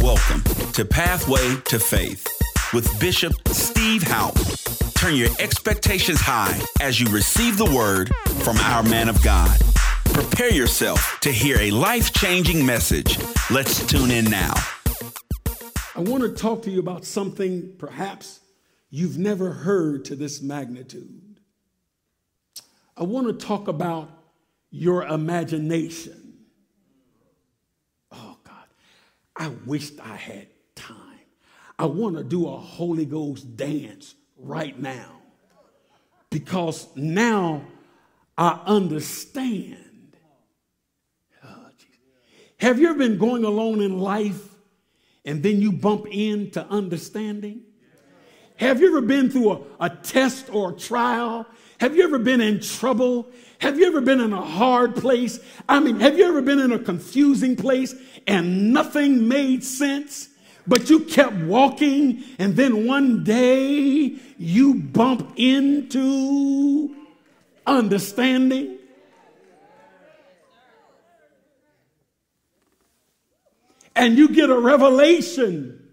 Welcome to Pathway to Faith with Bishop Steve Houpe. Turn your expectations high as you receive the word from our man of God. Prepare yourself to hear a life changing message. Let's tune in now. I want to talk to you about something perhaps you've never heard to this magnitude. I want to talk about your imagination. Oh, God, I wished I had time. I want to do a Holy Ghost dance right now because now I understand. Oh, Have you ever been going along in life and then you bump into understanding? Have you ever been through a, a test or a trial? Have you ever been in trouble? Have you ever been in a hard place? I mean, have you ever been in a confusing place and nothing made sense? But you kept walking, and then one day you bump into understanding. and you get a revelation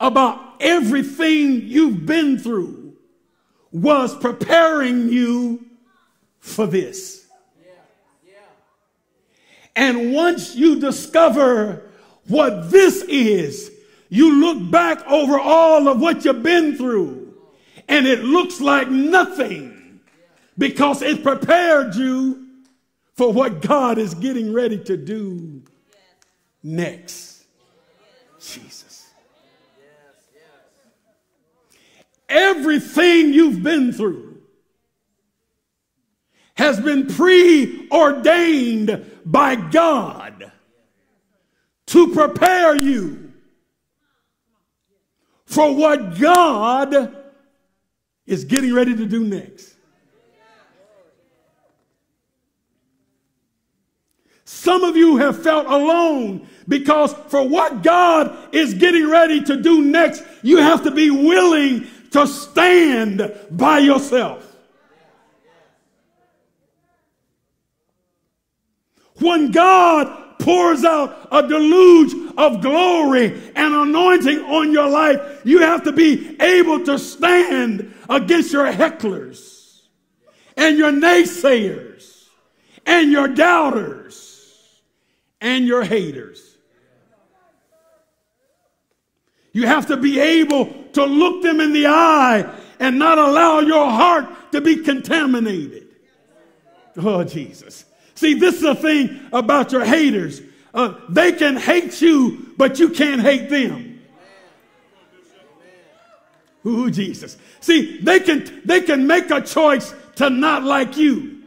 about everything you've been through was preparing you for this. And once you discover what this is, you look back over all of what you've been through and it looks like nothing because it prepared you for what God is getting ready to do next. Jesus. Everything you've been through has been preordained by God to prepare you for what God is getting ready to do next. Some of you have felt alone because for what God is getting ready to do next, you have to be willing to stand by yourself. When God pours out a deluge of glory and anointing on your life, you have to be able to stand against your hecklers and your naysayers and your doubters and your haters. You have to be able to look them in the eye and not allow your heart to be contaminated. Oh, Jesus. See, this is the thing about your haters. Uh, they can hate you, but you can't hate them. Ooh, Jesus. See, they can, they can make a choice to not like you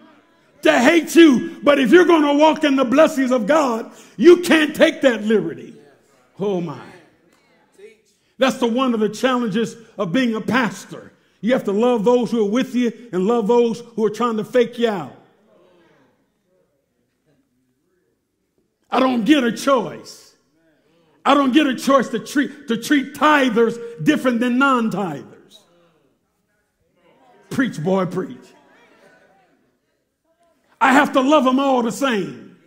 to hate you. But if you're going to walk in the blessings of God, you can't take that liberty. Oh my. That's the one of the challenges of being a pastor. You have to love those who are with you and love those who are trying to fake you out. I don't get a choice. I don't get a choice to treat, to treat tithers different than non tithers. Preach, boy, preach. I have to love them all the same.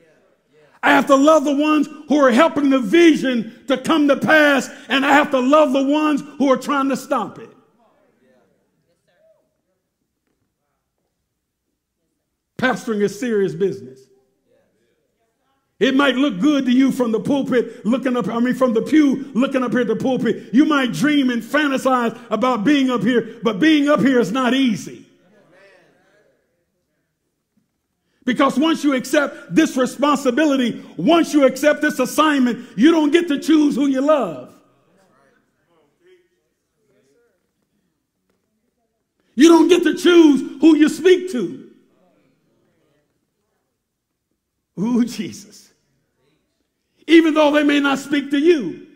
I have to love the ones who are helping the vision to come to pass, and I have to love the ones who are trying to stop it. Pastoring is serious business. It might look good to you from the pulpit, looking up, I mean, from the pew, looking up here at the pulpit. You might dream and fantasize about being up here, but being up here is not easy. Because once you accept this responsibility, once you accept this assignment, you don't get to choose who you love. You don't get to choose who you speak to. Ooh, Jesus. Even though they may not speak to you.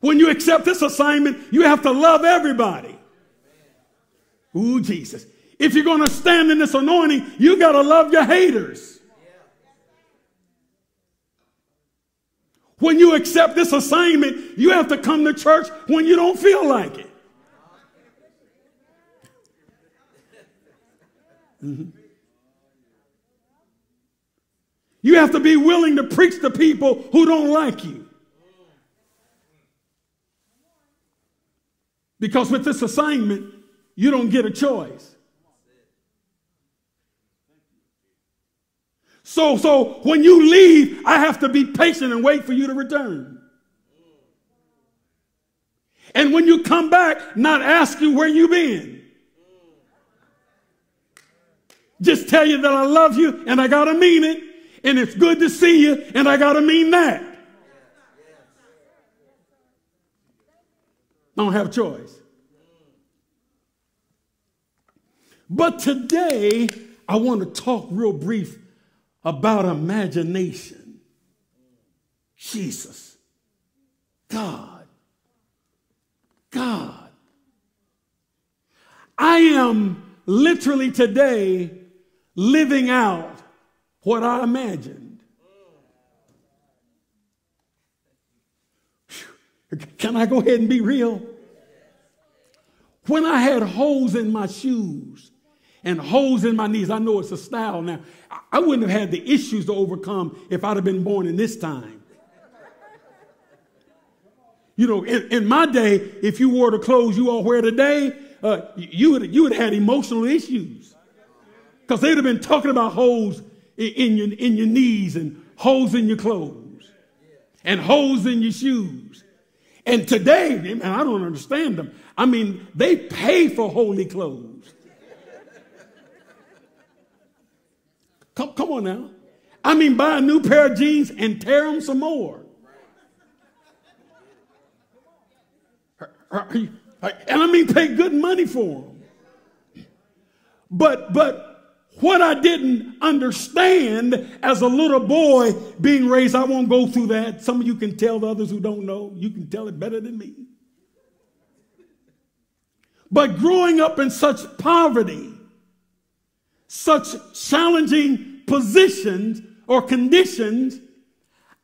When you accept this assignment, you have to love everybody. Ooh, Jesus. If you're going to stand in this anointing, you got to love your haters. When you accept this assignment, you have to come to church when you don't feel like it. Mm-hmm. You have to be willing to preach to people who don't like you. Because with this assignment, you don't get a choice. So, so when you leave, I have to be patient and wait for you to return. And when you come back, not ask you where you been. Just tell you that I love you and I gotta mean it. And it's good to see you and I gotta mean that. I don't have a choice. But today, I want to talk real brief about imagination. Jesus. God. God. I am literally today living out what I imagined. Can I go ahead and be real? When I had holes in my shoes and holes in my knees, I know it's a style now. I wouldn't have had the issues to overcome if I'd have been born in this time. You know, in, in my day, if you wore the clothes you all wear today, uh, you would you would have had emotional issues because they'd have been talking about holes in, your in your knees and holes in your clothes and holes in your shoes. And today, man, I don't understand them. I mean, they pay for holy clothes. Come, come on now. I mean, buy a new pair of jeans and tear them some more. And I mean, pay good money for them. But, but what I didn't understand as a little boy being raised, I won't go through that. Some of you can tell the others who don't know. You can tell it better than me. But growing up in such poverty, such challenging positions or conditions,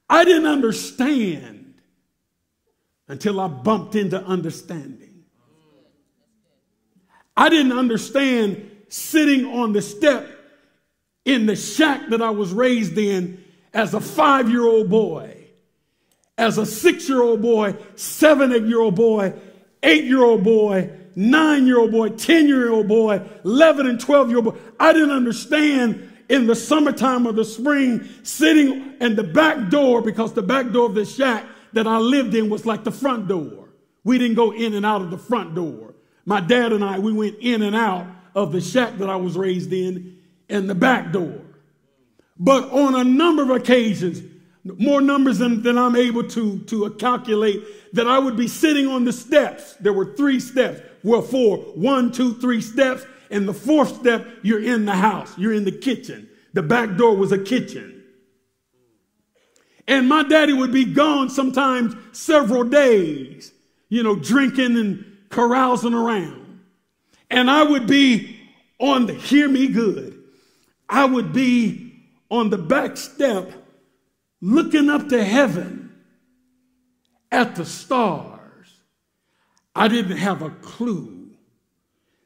I didn't understand until I bumped into understanding. I didn't understand sitting on the step in the shack that I was raised in as a five year old boy, as a six year old boy, seven year old boy, eight year old boy, nine year old boy, 10 year old boy, 11 and 12 year old boy. I didn't understand in the summertime or the spring sitting in the back door because the back door of the shack that I lived in was like the front door. We didn't go in and out of the front door. My dad and I, we went in and out of the shack that I was raised in and the back door. But on a number of occasions, more numbers than, than I'm able to, to calculate, that I would be sitting on the steps. There were three steps. Well, four. One, two, three steps. And the fourth step, you're in the house. You're in the kitchen. The back door was a kitchen. And my daddy would be gone sometimes several days, you know, drinking and carousing around. And I would be on the, hear me good, I would be on the back step looking up to heaven at the stars. I didn't have a clue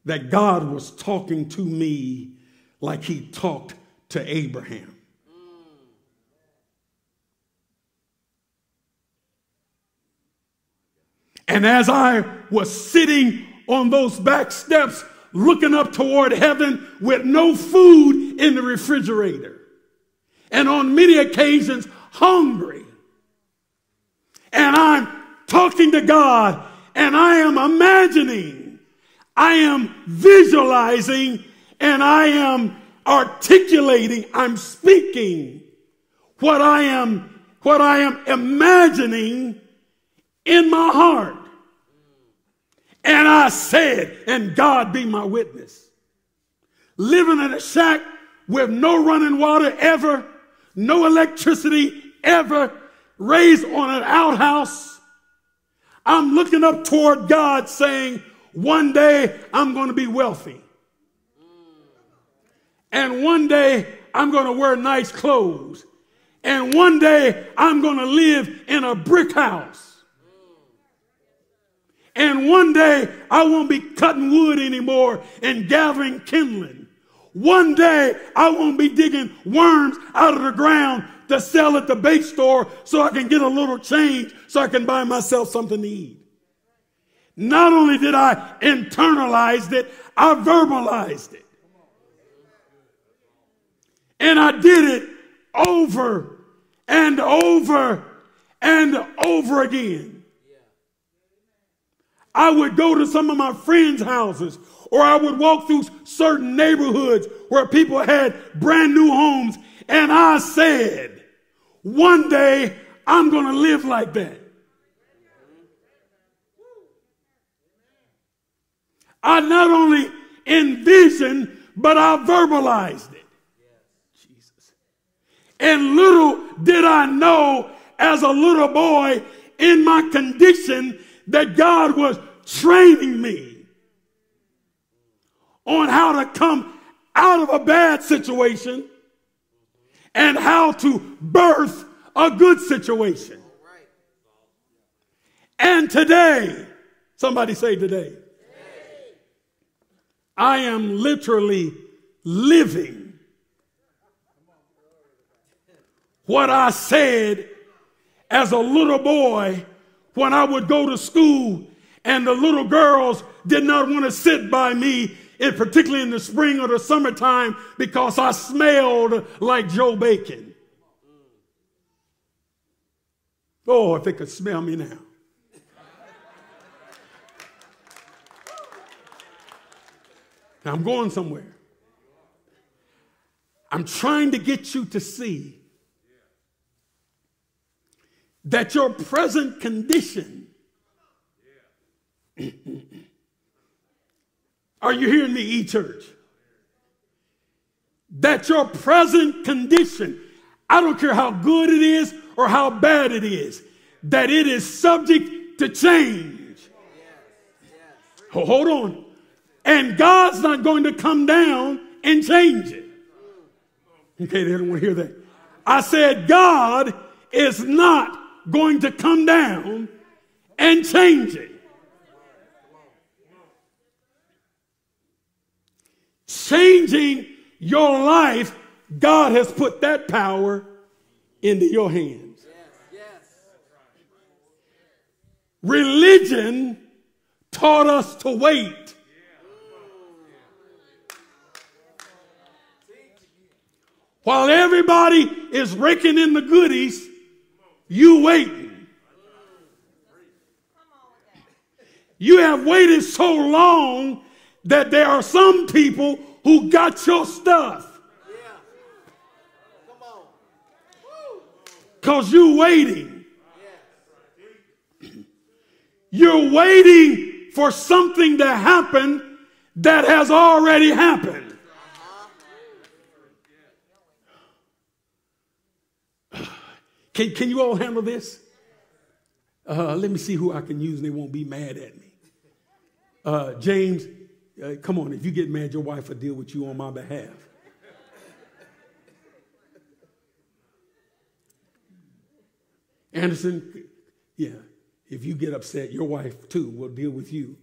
that God was talking to me like he talked to Abraham. And as I was sitting on those back steps, looking up toward heaven with no food in the refrigerator, and on many occasions, hungry, and I'm talking to God, and I am imagining, I am visualizing, and I am articulating, I'm speaking what I am, what I am imagining in my heart. And I said, and God be my witness, living in a shack with no running water ever, no electricity ever, raised on an outhouse. I'm looking up toward God saying, one day I'm going to be wealthy. And one day I'm going to wear nice clothes. And one day I'm going to live in a brick house. And one day I won't be cutting wood anymore and gathering kindling. One day I won't be digging worms out of the ground to sell at the bait store so I can get a little change so I can buy myself something to eat. Not only did I internalize it, I verbalized it. And I did it over and over and over again. I would go to some of my friends' houses or I would walk through certain neighborhoods where people had brand new homes and I said, one day I'm going to live like that. I not only envisioned, but I verbalized it. Jesus. And little did I know as a little boy in my condition that God was training me on how to come out of a bad situation and how to birth a good situation. And today, somebody say today, I am literally living what I said as a little boy when I would go to school and the little girls did not want to sit by me, particularly in the spring or the summertime, because I smelled like Joe Bacon. Oh, if they could smell me now. Now I'm going somewhere. I'm trying to get you to see that your present condition. Are you hearing me, E Church? That your present condition, I don't care how good it is or how bad it is, that it is subject to change. Hold on. And God's not going to come down and change it. Okay, they don't want to hear that. I said, God is not going to come down and change it. Changing your life, God has put that power into your hands. Religion taught us to wait. While everybody is raking in the goodies, you waiting. You have waited so long that there are some people who got your stuff. Because you're waiting. You're waiting for something to happen that has already happened. Can, can you all handle this? Uh, let me see who I can use and they won't be mad at me. Uh, James, uh, come on, if you get mad, your wife will deal with you on my behalf. Anderson, yeah, if you get upset, your wife too will deal with you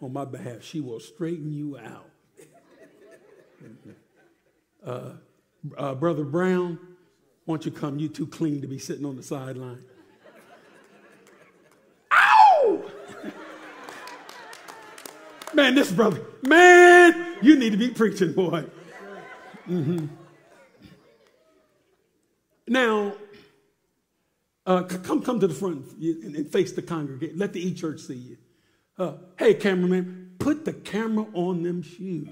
on my behalf. She will straighten you out. Uh, uh, Brother Brown, don't you come? You too clean to be sitting on the sideline. Ow! man, this brother, man, you need to be preaching, boy. Mm-hmm. Now, uh, come come to the front and, face the congregation. Let the E Church see you. Uh, hey, cameraman, put the camera on them shoes.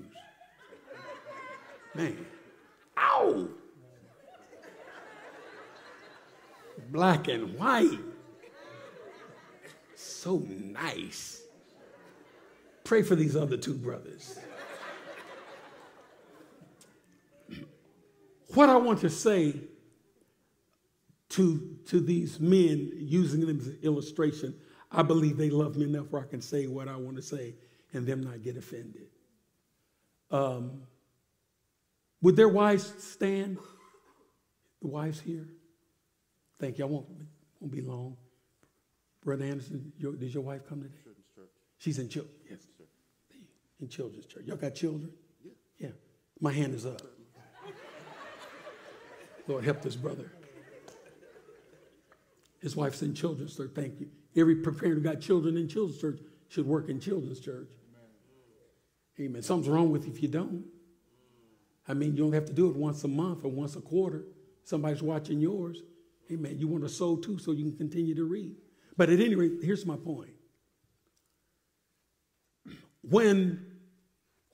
Man, ow! Black and white. So nice. Pray for these other two brothers. what I want to say to, to these men, using them as an illustration, I believe they love me enough where I can say what I want to say and them not get offended. Um, would their wives stand? The wives here? Thank you. I won't, won't be long. Brother Anderson, your, does your wife come today? Children's church. She's in children. Yes. In children's church. Y'all got children? Yeah. Yeah. My hand is up. Lord, help this brother. His wife's in children's church. Thank you. Every parent who got children in children's church should work in children's church. Amen. Amen. Something's wrong with you if you don't. I mean, you don't have to do it once a month or once a quarter. Somebody's watching yours. Amen. You want to sow too so you can continue to read. But at any rate, here's my point. When,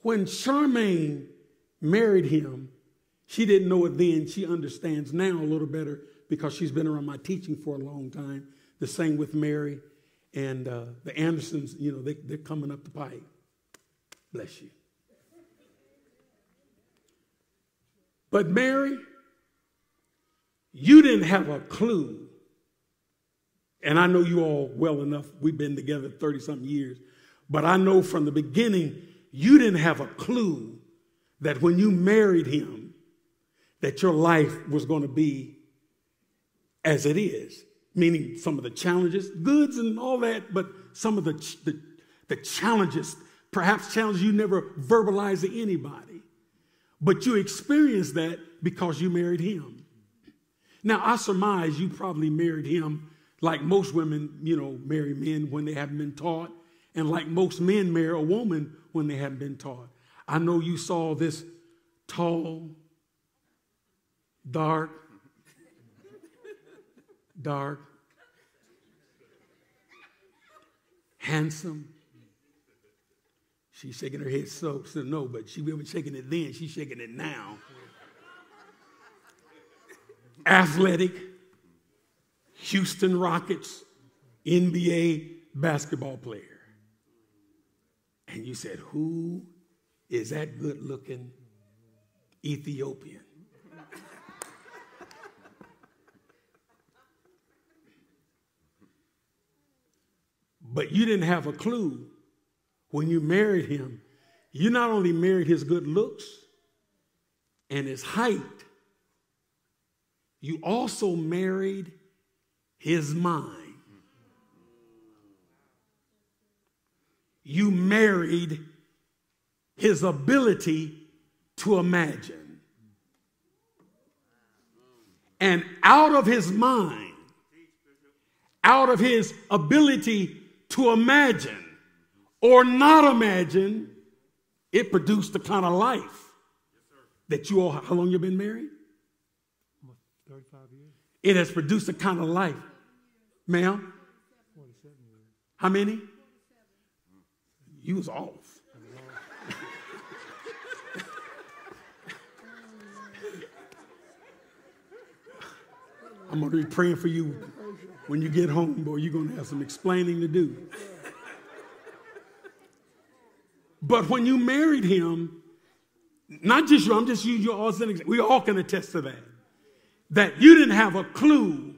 when Charmaine married him, she didn't know it then. She understands now a little better because she's been around my teaching for a long time. The same with Mary and uh, the Andersons, you know, they, they're coming up the pipe. Bless you. But Mary, you didn't have a clue. And I know you all well enough. We've been together 30 something years. But I know from the beginning, you didn't have a clue that when you married him, that your life was going to be as it is. Meaning some of the challenges, goods and all that, but some of the, the, the challenges, perhaps challenges you never verbalized to anybody. But you experienced that because you married him. Now, I surmise you probably married him like most women, you know, marry men when they haven't been taught, and like most men marry a woman when they haven't been taught. I know you saw this tall, dark, dark, handsome, She's shaking her head so, so no, but she wasn't shaking it then. She's shaking it now. Athletic, Houston Rockets, NBA basketball player. And you said, Who is that good looking Ethiopian? but you didn't have a clue when you married him, you not only married his good looks and his height, you also married his mind. You married his ability to imagine. And out of his mind, out of his ability to imagine, or not imagine, it produced the kind of life that you all, how long you been married? 35 years. It has produced a kind of life. Ma'am? 47 years. How many? You was off. I'm going to be praying for you when you get home, boy. You're going to have some explaining to do. But when you married him, not just you, I'm just using you all as an example. We all can attest to that. That you didn't have a clue.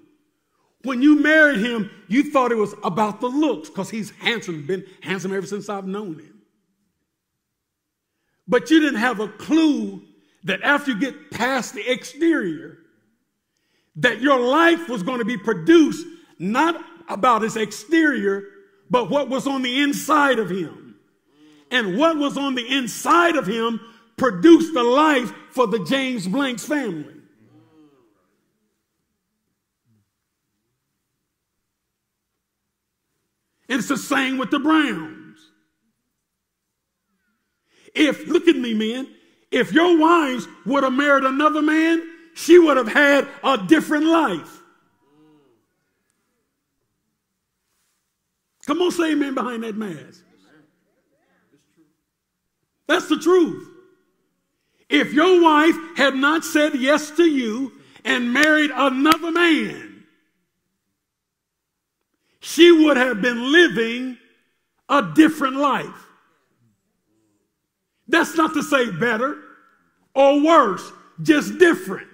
When you married him, you thought it was about the looks because he's handsome, been handsome ever since I've known him. But you didn't have a clue that after you get past the exterior, that your life was going to be produced not about his exterior, but what was on the inside of him and what was on the inside of him produced a life for the James Blanks family. And it's the same with the Browns. If, look at me, man, if your wives would have married another man, she would have had a different life. Come on, say amen behind that mask. That's the truth. If your wife had not said yes to you and married another man, she would have been living a different life. That's not to say better or worse, just different.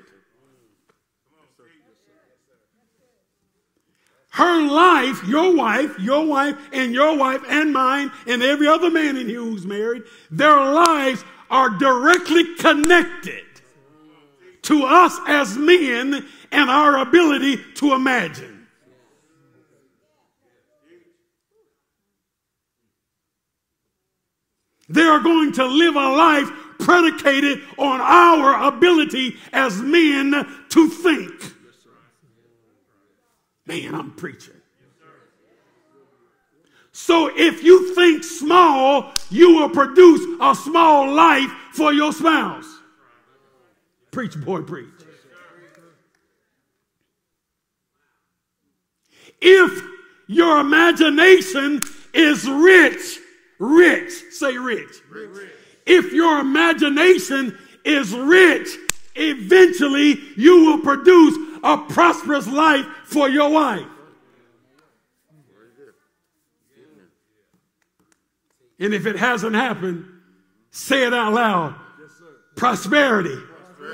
Her life, your wife, your wife, and your wife, and mine, and every other man in here who's married, their lives are directly connected to us as men and our ability to imagine. They are going to live a life predicated on our ability as men to think. Man, I'm preaching. So if you think small, you will produce a small life for your spouse. Preach, boy, preach. If your imagination is rich, rich, say rich. rich. If your imagination is rich, eventually you will produce a prosperous life for your wife. And if it hasn't happened, say it out loud. Prosperity,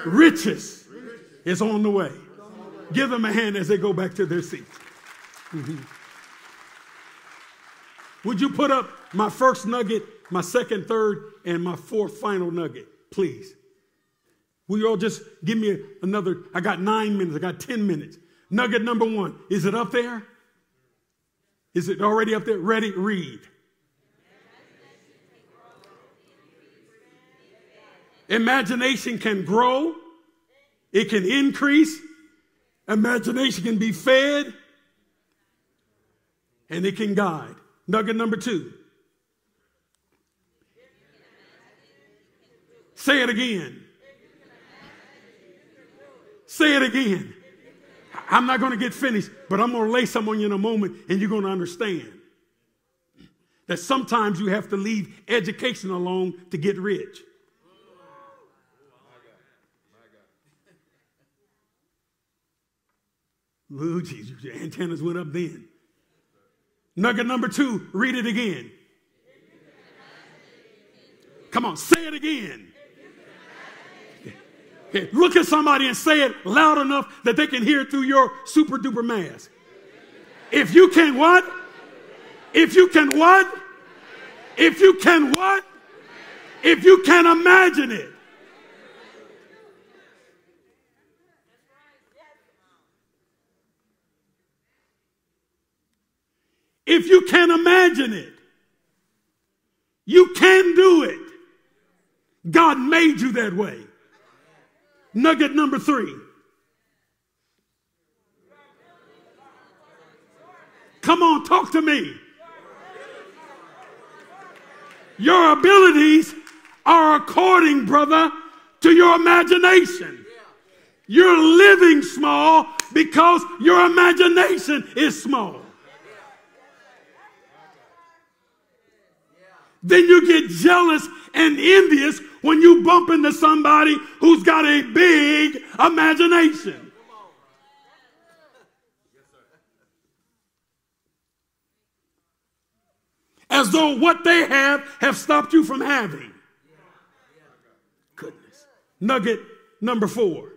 riches is on the way. Give them a hand as they go back to their seats. Mm-hmm. Would you put up my first nugget, my second, third, and my fourth final nugget, please? Will you all just give me another? I got nine minutes, I got 10 minutes. Nugget number one, is it up there? Is it already up there? Ready? Read. Imagination can grow, it can increase, imagination can be fed, and it can guide. Nugget number two. Say it again. Say it again. I'm not going to get finished, but I'm going to lay some on you in a moment and you're going to understand that sometimes you have to leave education alone to get rich. Ooh, Jesus, your antennas went up then. Nugget number two, read it again. Come on, say it again. Okay, look at somebody and say it loud enough that they can hear it through your super duper mask. If you can what? If you can what? If you can what? If you can imagine it. If you can imagine it. You can do it. God made you that way. Nugget number three. Come on, talk to me. Your abilities are according, brother, to your imagination. You're living small because your imagination is small. Then you get jealous and envious when you bump into somebody who's got a big imagination. As though what they have have stopped you from having. Goodness. Nugget number four.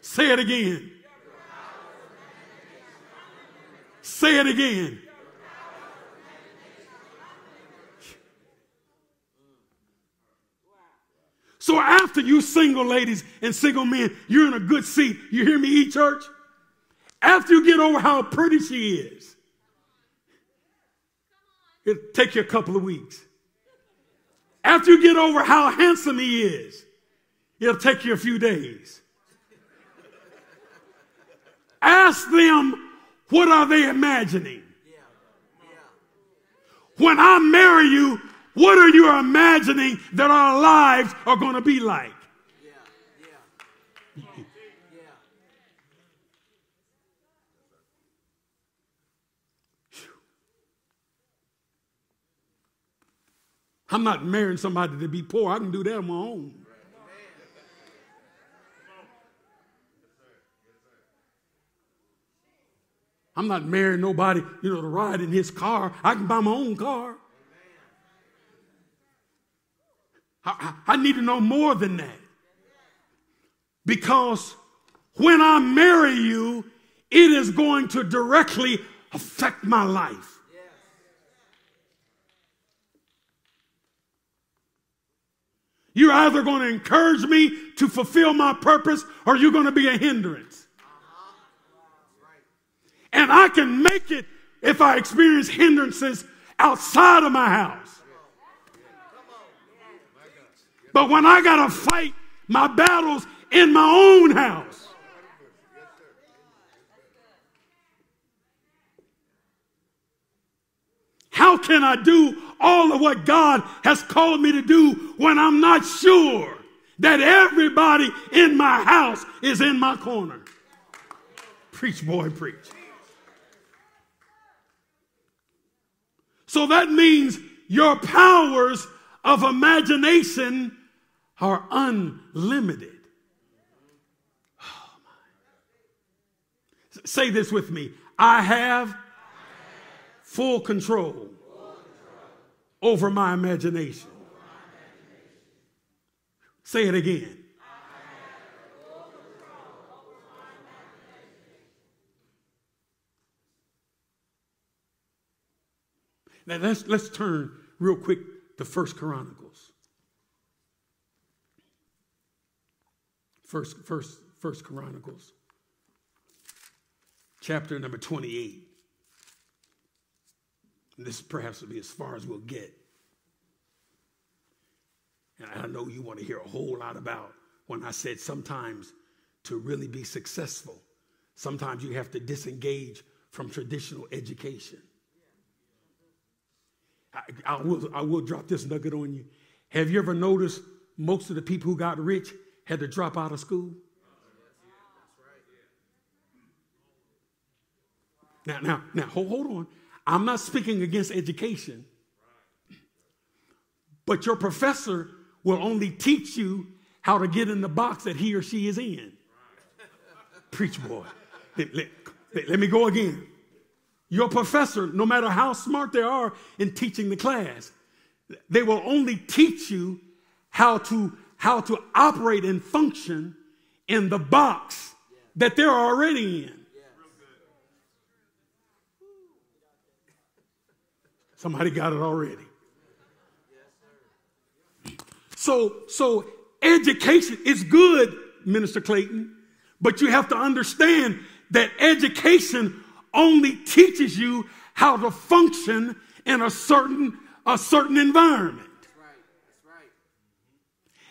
Say it again. Say it again. So after you single ladies and single men, you're in a good seat. You hear me, E church? After you get over how pretty she is, it'll take you a couple of weeks. After you get over how handsome he is, it'll take you a few days. Ask them what are they imagining? When I marry you, what are you imagining that our lives are going to be like? I'm not marrying somebody to be poor. I can do that on my own. I'm not marrying nobody, you know, to ride in his car. I can buy my own car. I, I, need to know more than that. Because when I marry you, it is going to directly affect my life. You're either going to encourage me to fulfill my purpose or you're going to be a hindrance. And I can make it if I experience hindrances outside of my house. But when I got to fight my battles in my own house, how can I do all of what God has called me to do when I'm not sure that everybody in my house is in my corner? Preach, boy, preach. So that means your powers of imagination are unlimited. Oh Say this with me I have full control over my imagination. Say it again. Now let's, let's turn real quick to First Chronicles. First, first, first Chronicles, chapter number 28. And this perhaps will be as far as we'll get. And I know you want to hear a whole lot about when I said sometimes to really be successful, sometimes you have to disengage from traditional education. I, I, will, I will drop this nugget on you. Have you ever noticed most of the people who got rich had to drop out of school? Now, now, now, hold, hold on. I'm not speaking against education, but your professor will only teach you how to get in the box that he or she is in. Preach, boy. Let, let, let me go again. Your professor, no matter how smart they are in teaching the class, they will only teach you how to, how to operate and function in the box that they're already in. Somebody got it already. So, so education is good, Minister Clayton, but you have to understand that education only teaches you how to function in a certain, a certain environment. That's right. That's right.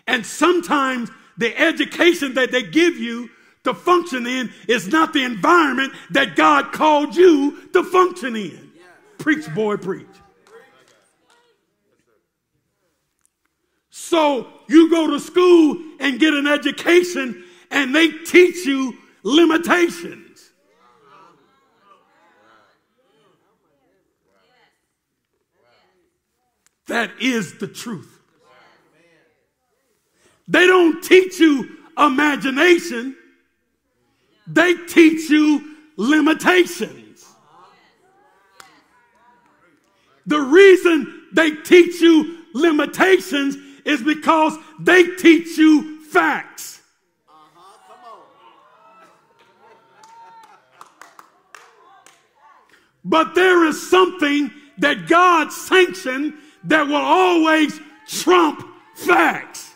And sometimes the education that they give you to function in is not the environment that God called you to function in. Preach, boy, preach. So you go to school and get an education, and they teach you limitations. That is the truth. They don't teach you imagination, they teach you limitations. The reason they teach you limitations is because they teach you facts. But there is something that God sanctioned that will always trump facts.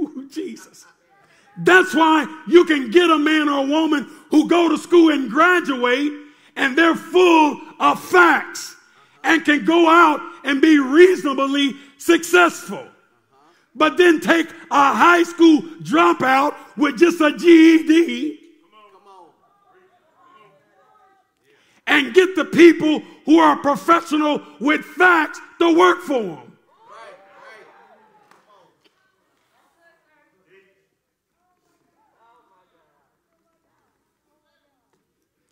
Ooh, Jesus. That's why you can get a man or a woman who go to school and graduate and they're full of facts and can go out and be reasonably successful. But then take a high school dropout with just a GED and get the people who are professional with facts to work for them.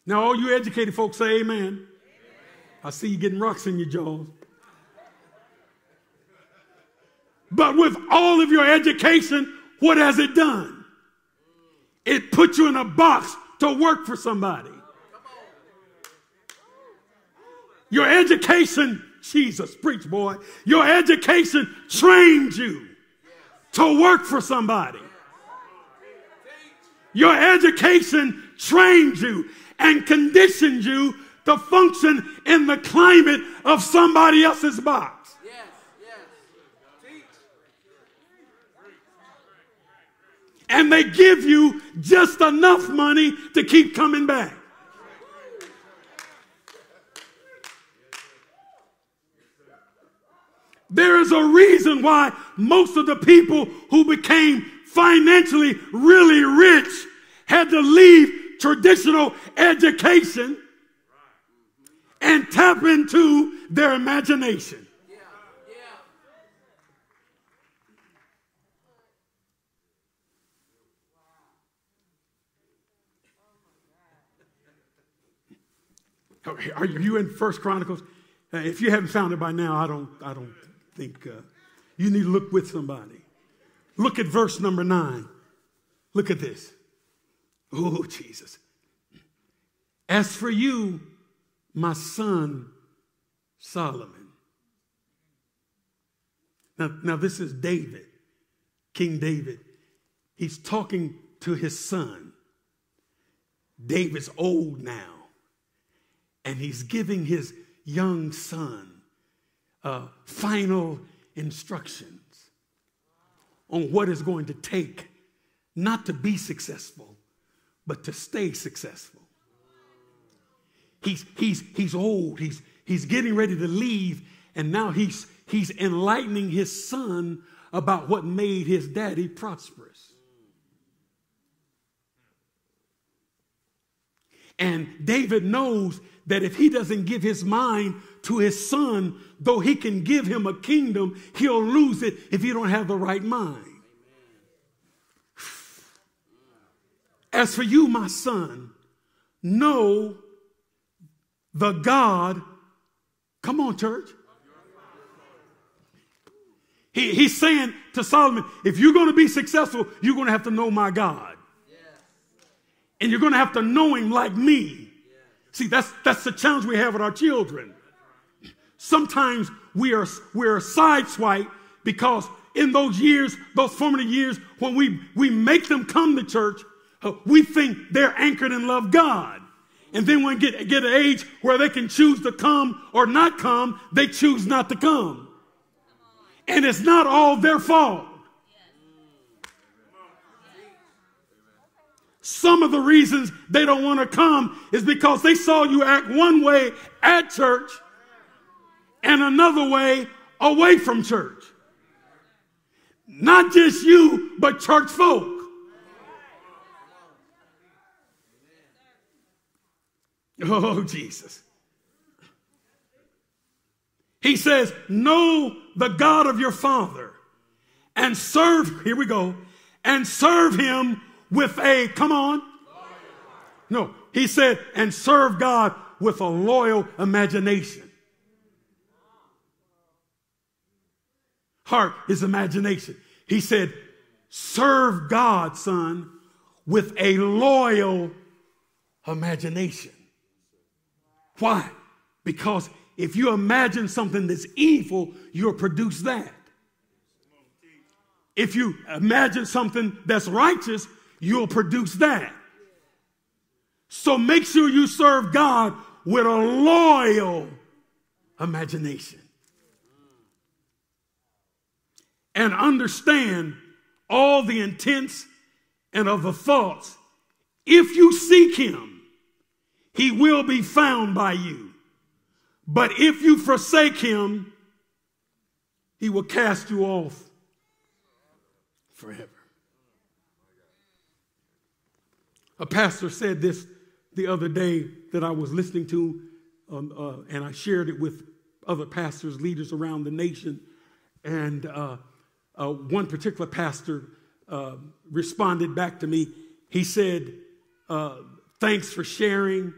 Now, all you educated folks say amen. I see you getting rocks in your jaws. But with all of your education, what has it done? It put you in a box to work for somebody. Your education, Jesus, preach boy, your education trained you to work for somebody. Your education trained you and conditioned you to function in the climate of somebody else's box. And they give you just enough money to keep coming back. There's a reason why most of the people who became financially really rich had to leave traditional education and tap into their imagination. Are you in First Chronicles? Uh, if you haven't found it by now, I don't. I don't think uh, you need to look with somebody. Look at verse number nine. Look at this. Oh, Jesus. As for you, my son Solomon. Now, now this is David, King David. He's talking to his son. David's old now, and he's giving his young son uh, final instructions on what is going to take not to be successful, but to stay successful. He's, he's, he's old, he's, he's getting ready to leave, and now he's, he's enlightening his son about what made his daddy prosperous. And David knows that if he doesn't give his mind to his son, though he can give him a kingdom, he'll lose it if he don't have the right mind. As for you, my son, know the God. Come on, church. He, he's saying to Solomon, if you're going to be successful, you're going to have to know my God. And you're going to have to know him like me. See, that's, that's the challenge we have with our children. Sometimes we are, we are sideswiped because in those years, those formative years, when we, we make them come to church, uh, we think they're anchored and love God. And then when get, get an age where they can choose to come or not come, they choose not to come. And it's not all their fault. Some of the reasons they don't want to come is because they saw you act one way at church and another way away from church. Not just you, but church folk. Oh, Jesus. He says, Know the God of your father and serve, here we go, and serve him with a, come on. No, he said, and serve God with a loyal imagination. Heart is imagination. He said, serve God, son, with a loyal imagination. Why? Because if you imagine something that's evil, you'll produce that. If you imagine something that's righteous, you'll produce that. So make sure you serve God with a loyal imagination. And understand all the intents and of the thoughts. If you seek Him, he will be found by you. But if you forsake him, he will cast you off forever. A pastor said this the other day that I was listening to, um, uh, and I shared it with other pastors, leaders around the nation. And uh, uh, one particular pastor uh, responded back to me. He said, uh, Thanks for sharing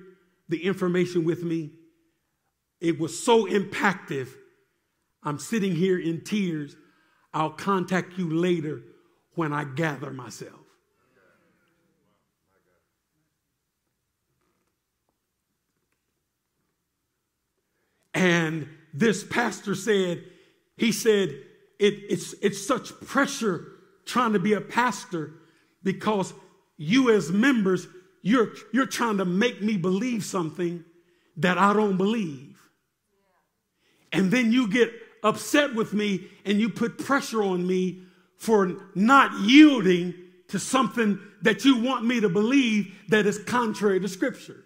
the information with me. It was so impactful. I'm sitting here in tears. I'll contact you later when I gather myself. And this pastor said, he said, it, it's, it's such pressure trying to be a pastor because you as members you're, you're trying to make me believe something that I don't believe. And then you get upset with me and you put pressure on me for not yielding to something that you want me to believe that is contrary to Scripture.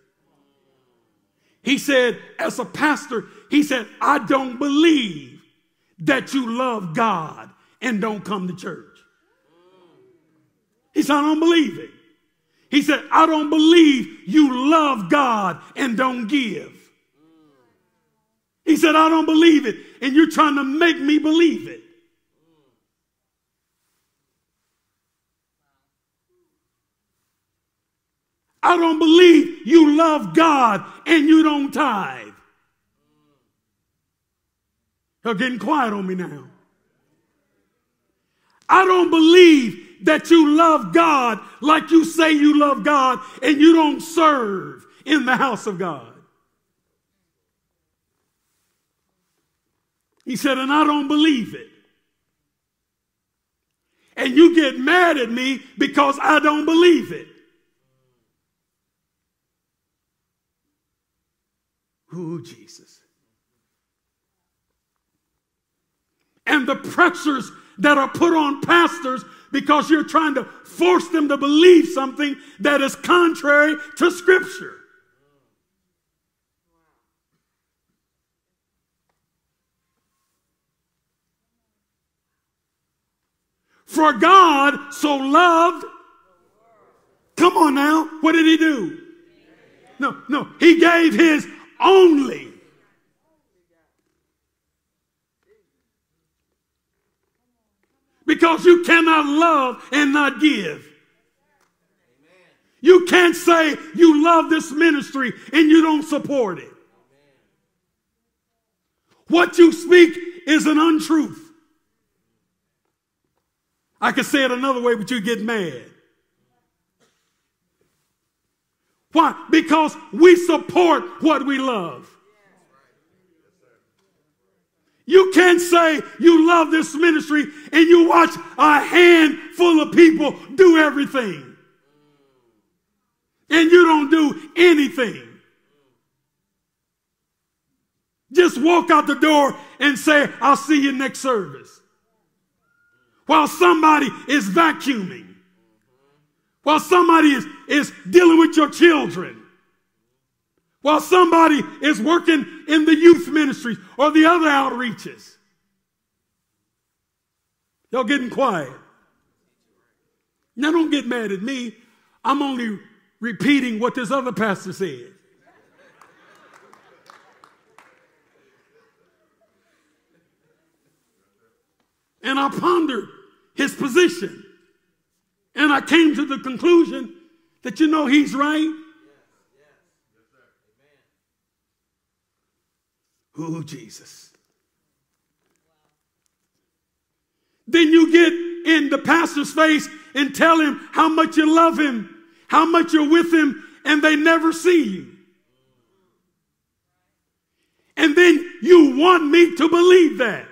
He said, as a pastor, he said, I don't believe that you love God and don't come to church. He said, I don't believe it. He said, I don't believe you love God and don't give. He said, I don't believe it, and you're trying to make me believe it. I don't believe you love God and you don't tithe. You're getting quiet on me now. I don't believe that you love God like you say you love God and you don't serve in the house of God. He said, and I don't believe it. And you get mad at me because I don't believe it. Ooh, Jesus. And the pressures that are put on pastors because you're trying to force them to believe something that is contrary to Scripture. For God so loved. Come on now. What did he do? No, no. He gave his only. Because you cannot love and not give. You can't say you love this ministry and you don't support it. What you speak is an untruth. I could say it another way, but you get mad. Why? Because we support what we love. You can't say you love this ministry and you watch a handful of people do everything. And you don't do anything. Just walk out the door and say, I'll see you next service. While somebody is vacuuming while somebody is, is dealing with your children, while somebody is working in the youth ministries or the other outreaches. Y'all getting quiet. Now don't get mad at me. I'm only repeating what this other pastor said. And I pondered his position. And I came to the conclusion that you know he's right. Oh, Jesus. Then you get in the pastor's face and tell him how much you love him, how much you're with him, and they never see you. And then you want me to believe that.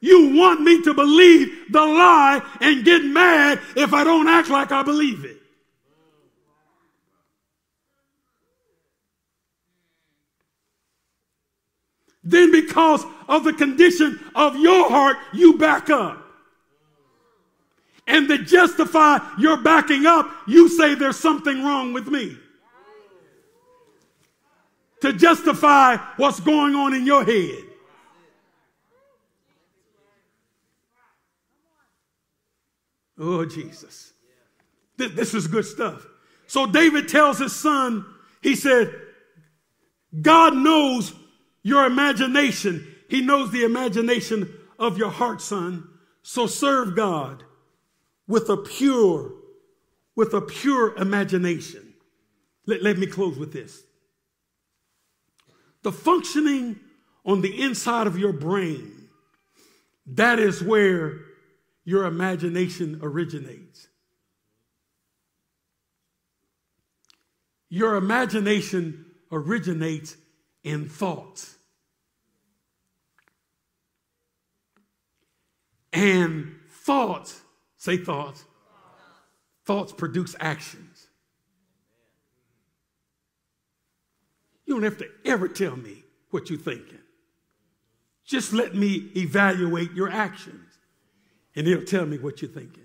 You want me to believe the lie and get mad if I don't act like I believe it. Then, because of the condition of your heart, you back up. And to justify your backing up, you say there's something wrong with me. To justify what's going on in your head. Oh, Jesus. This is good stuff. So David tells his son, he said, God knows your imagination. He knows the imagination of your heart, son. So serve God with a pure, with a pure imagination. Let, let me close with this. The functioning on the inside of your brain, that is where your imagination originates. Your imagination originates in thoughts. And thoughts, say thoughts, thoughts produce actions. You don't have to ever tell me what you're thinking. Just let me evaluate your actions and it'll tell me what you're thinking.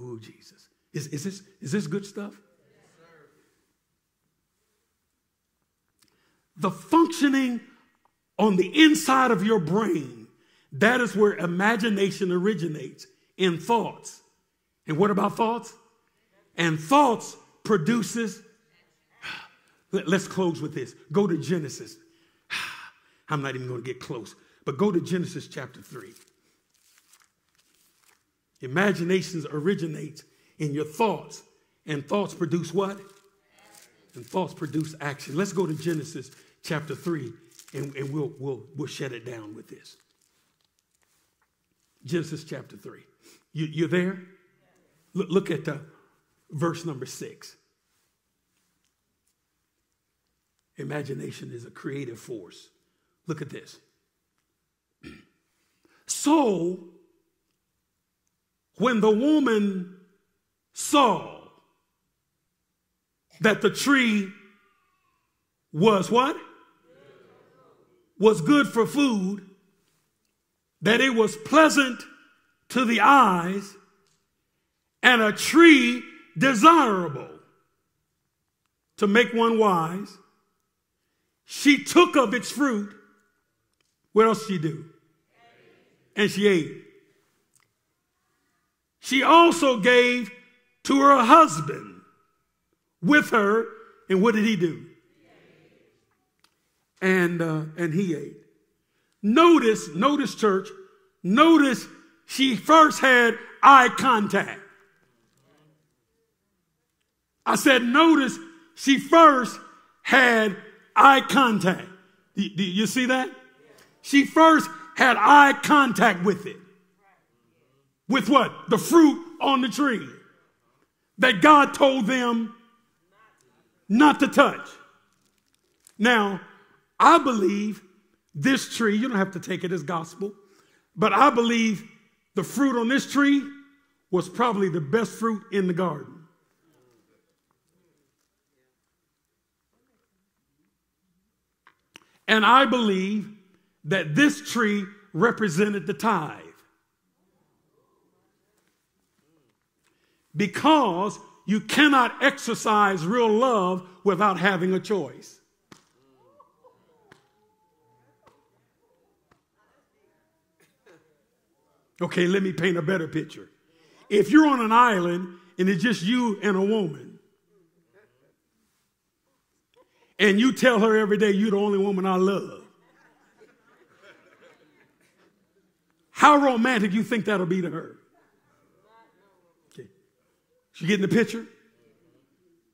Oh, Jesus. Is, is, this, is this good stuff? The functioning on the inside of your brain, that is where imagination originates in thoughts. And what about thoughts? And thoughts produces. Let's close with this. Go to Genesis. I'm not even going to get close, but go to Genesis chapter 3. Imaginations originates in your thoughts, and thoughts produce what? And thoughts produce action. Let's go to Genesis chapter 3, and, and we'll, we'll, we'll shut it down with this. Genesis chapter 3. You, you there? Look, look at the verse number 6. Imagination is a creative force. Look at this. So, when the woman saw that the tree was what? Was good for food, that it was pleasant to the eyes, and a tree desirable to make one wise. She took of its fruit. What else did she do? And she ate. She also gave to her husband with her, and what did he do? And uh, and he ate. Notice, notice, church. Notice she first had eye contact. I said, notice she first had eye contact. Do, do you see that? She first had eye contact with it. With what? The fruit on the tree that God told them not to touch. Now, I believe this tree, you don't have to take it as gospel, but I believe the fruit on this tree was probably the best fruit in the garden. And I believe that this tree represented the tithe. Because you cannot exercise real love without having a choice. Okay, let me paint a better picture. If you're on an island and it's just you and a woman, and you tell her every day you're the only woman I love, how romantic you think that'll be to her? Okay. You getting the picture?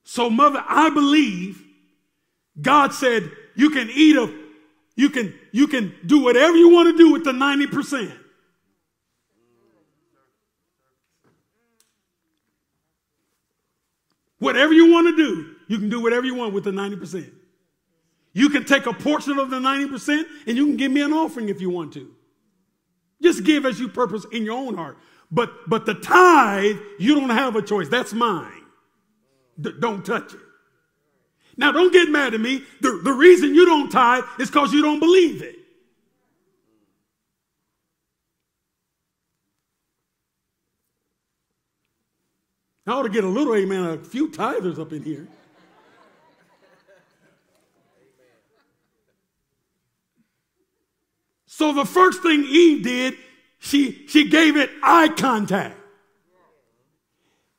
So, mother, I believe God said you can eat of, you can, you can do whatever you want to do with the 90%. Whatever you want to do, you can do whatever you want with the 90%. You can take a portion of the 90% and you can give me an offering if you want to. Just give as you purpose in your own heart. But, but the tithe, you don't have a choice. That's mine. D- don't touch it. Now, don't get mad at me. The, the reason you don't tithe is because you don't believe it. I ought to get a little amen, a few tithers up in here. So the first thing Eve did, she, she gave it eye contact.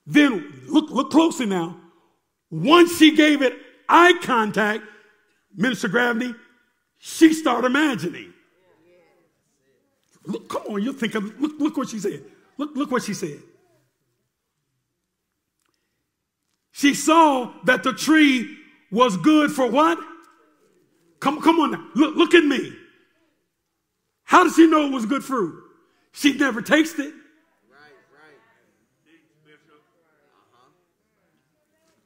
Then look, look closely now. Once she gave it eye contact, Minister Gravity, she started imagining. Look, come on, you're thinking, look, look what she said. Look, look what she said. She saw that the tree was good for what? Come, come on now. Look, look at me. How does she know it was good fruit? She never tasted. It.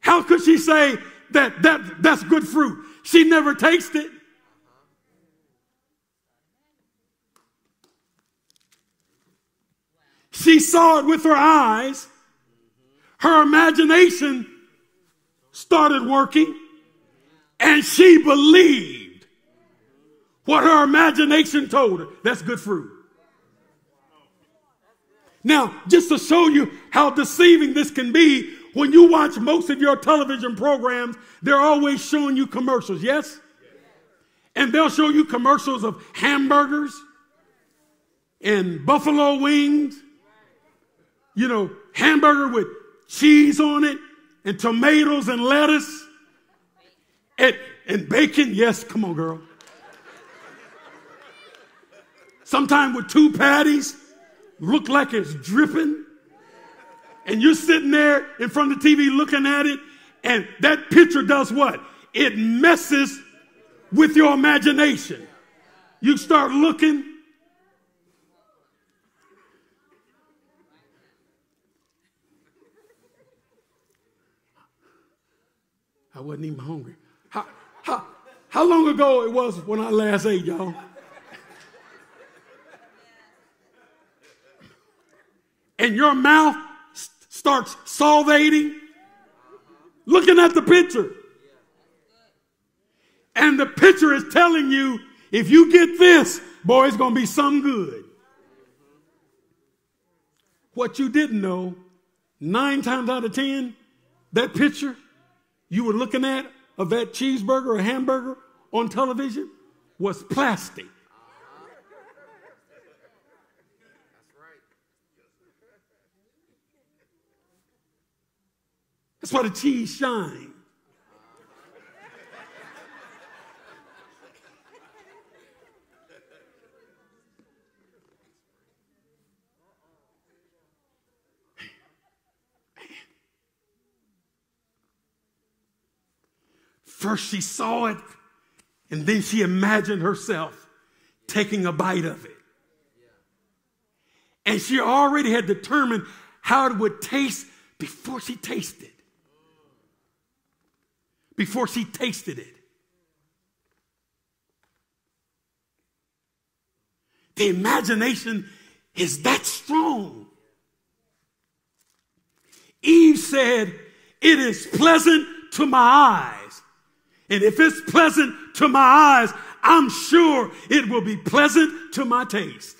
How could she say that, that that's good fruit? She never tasted. it. She saw it with her eyes. Her imagination started working and she believed what her imagination told her. That's good fruit. Now, just to show you how deceiving this can be, when you watch most of your television programs, they're always showing you commercials, yes? And they'll show you commercials of hamburgers and buffalo wings. You know, hamburger with cheese on it and tomatoes and lettuce and, and bacon. Yes, come on, girl. Sometimes with two patties, look like it's dripping. And you're sitting there in front of the TV looking at it, and that picture does what? It messes with your imagination. You start looking. I wasn't even hungry. How, how, how long ago it was when I last ate, y'all? and your mouth starts salivating, looking at the picture. And the picture is telling you if you get this, boy, it's going to be some good. What you didn't know, nine times out of ten, that picture you were looking at of that cheeseburger or hamburger on television was plastic. That's right. That's why the cheese shines. First, she saw it, and then she imagined herself taking a bite of it. And she already had determined how it would taste before she tasted before she tasted it. The imagination is that strong. Eve said, It is pleasant to my eyes. And if it's pleasant to my eyes, I'm sure it will be pleasant to my taste.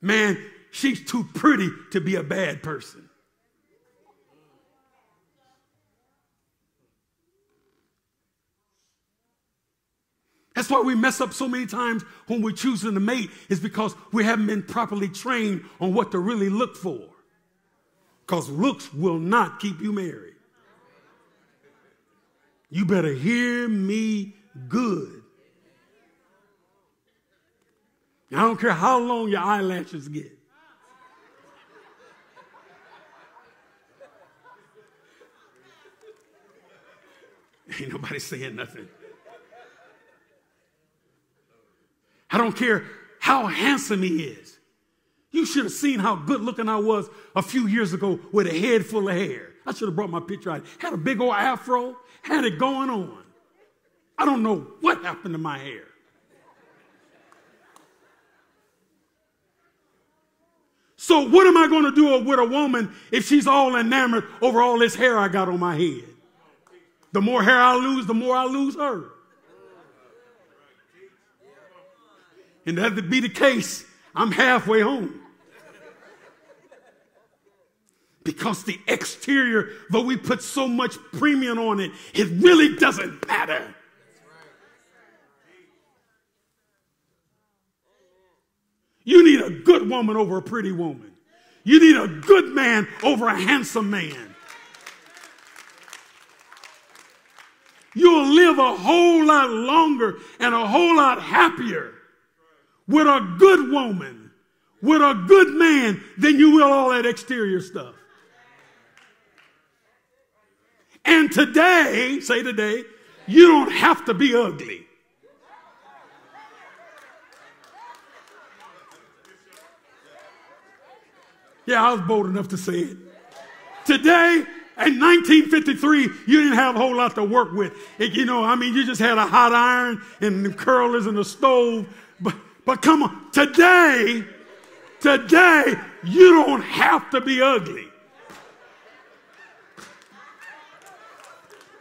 Man, she's too pretty to be a bad person. That's why we mess up so many times when we're choosing a mate, is because we haven't been properly trained on what to really look for. Because looks will not keep you married. You better hear me good. I don't care how long your eyelashes get. Ain't nobody saying nothing. I don't care how handsome he is. You should have seen how good looking I was a few years ago with a head full of hair. I should have brought my picture out. Had a big old afro, had it going on. I don't know what happened to my hair. So, what am I going to do with a woman if she's all enamored over all this hair I got on my head? The more hair I lose, the more I lose her. And that to be the case, I'm halfway home. Because the exterior, though we put so much premium on it, it really doesn't matter. You need a good woman over a pretty woman. You need a good man over a handsome man. You'll live a whole lot longer and a whole lot happier with a good woman, with a good man, than you will all that exterior stuff. And today, say today, you don't have to be ugly. Yeah, I was bold enough to say it. Today, in 1953, you didn't have a whole lot to work with. It, you know, I mean, you just had a hot iron and curlers and the stove. But, but come on, today, today, you don't have to be ugly.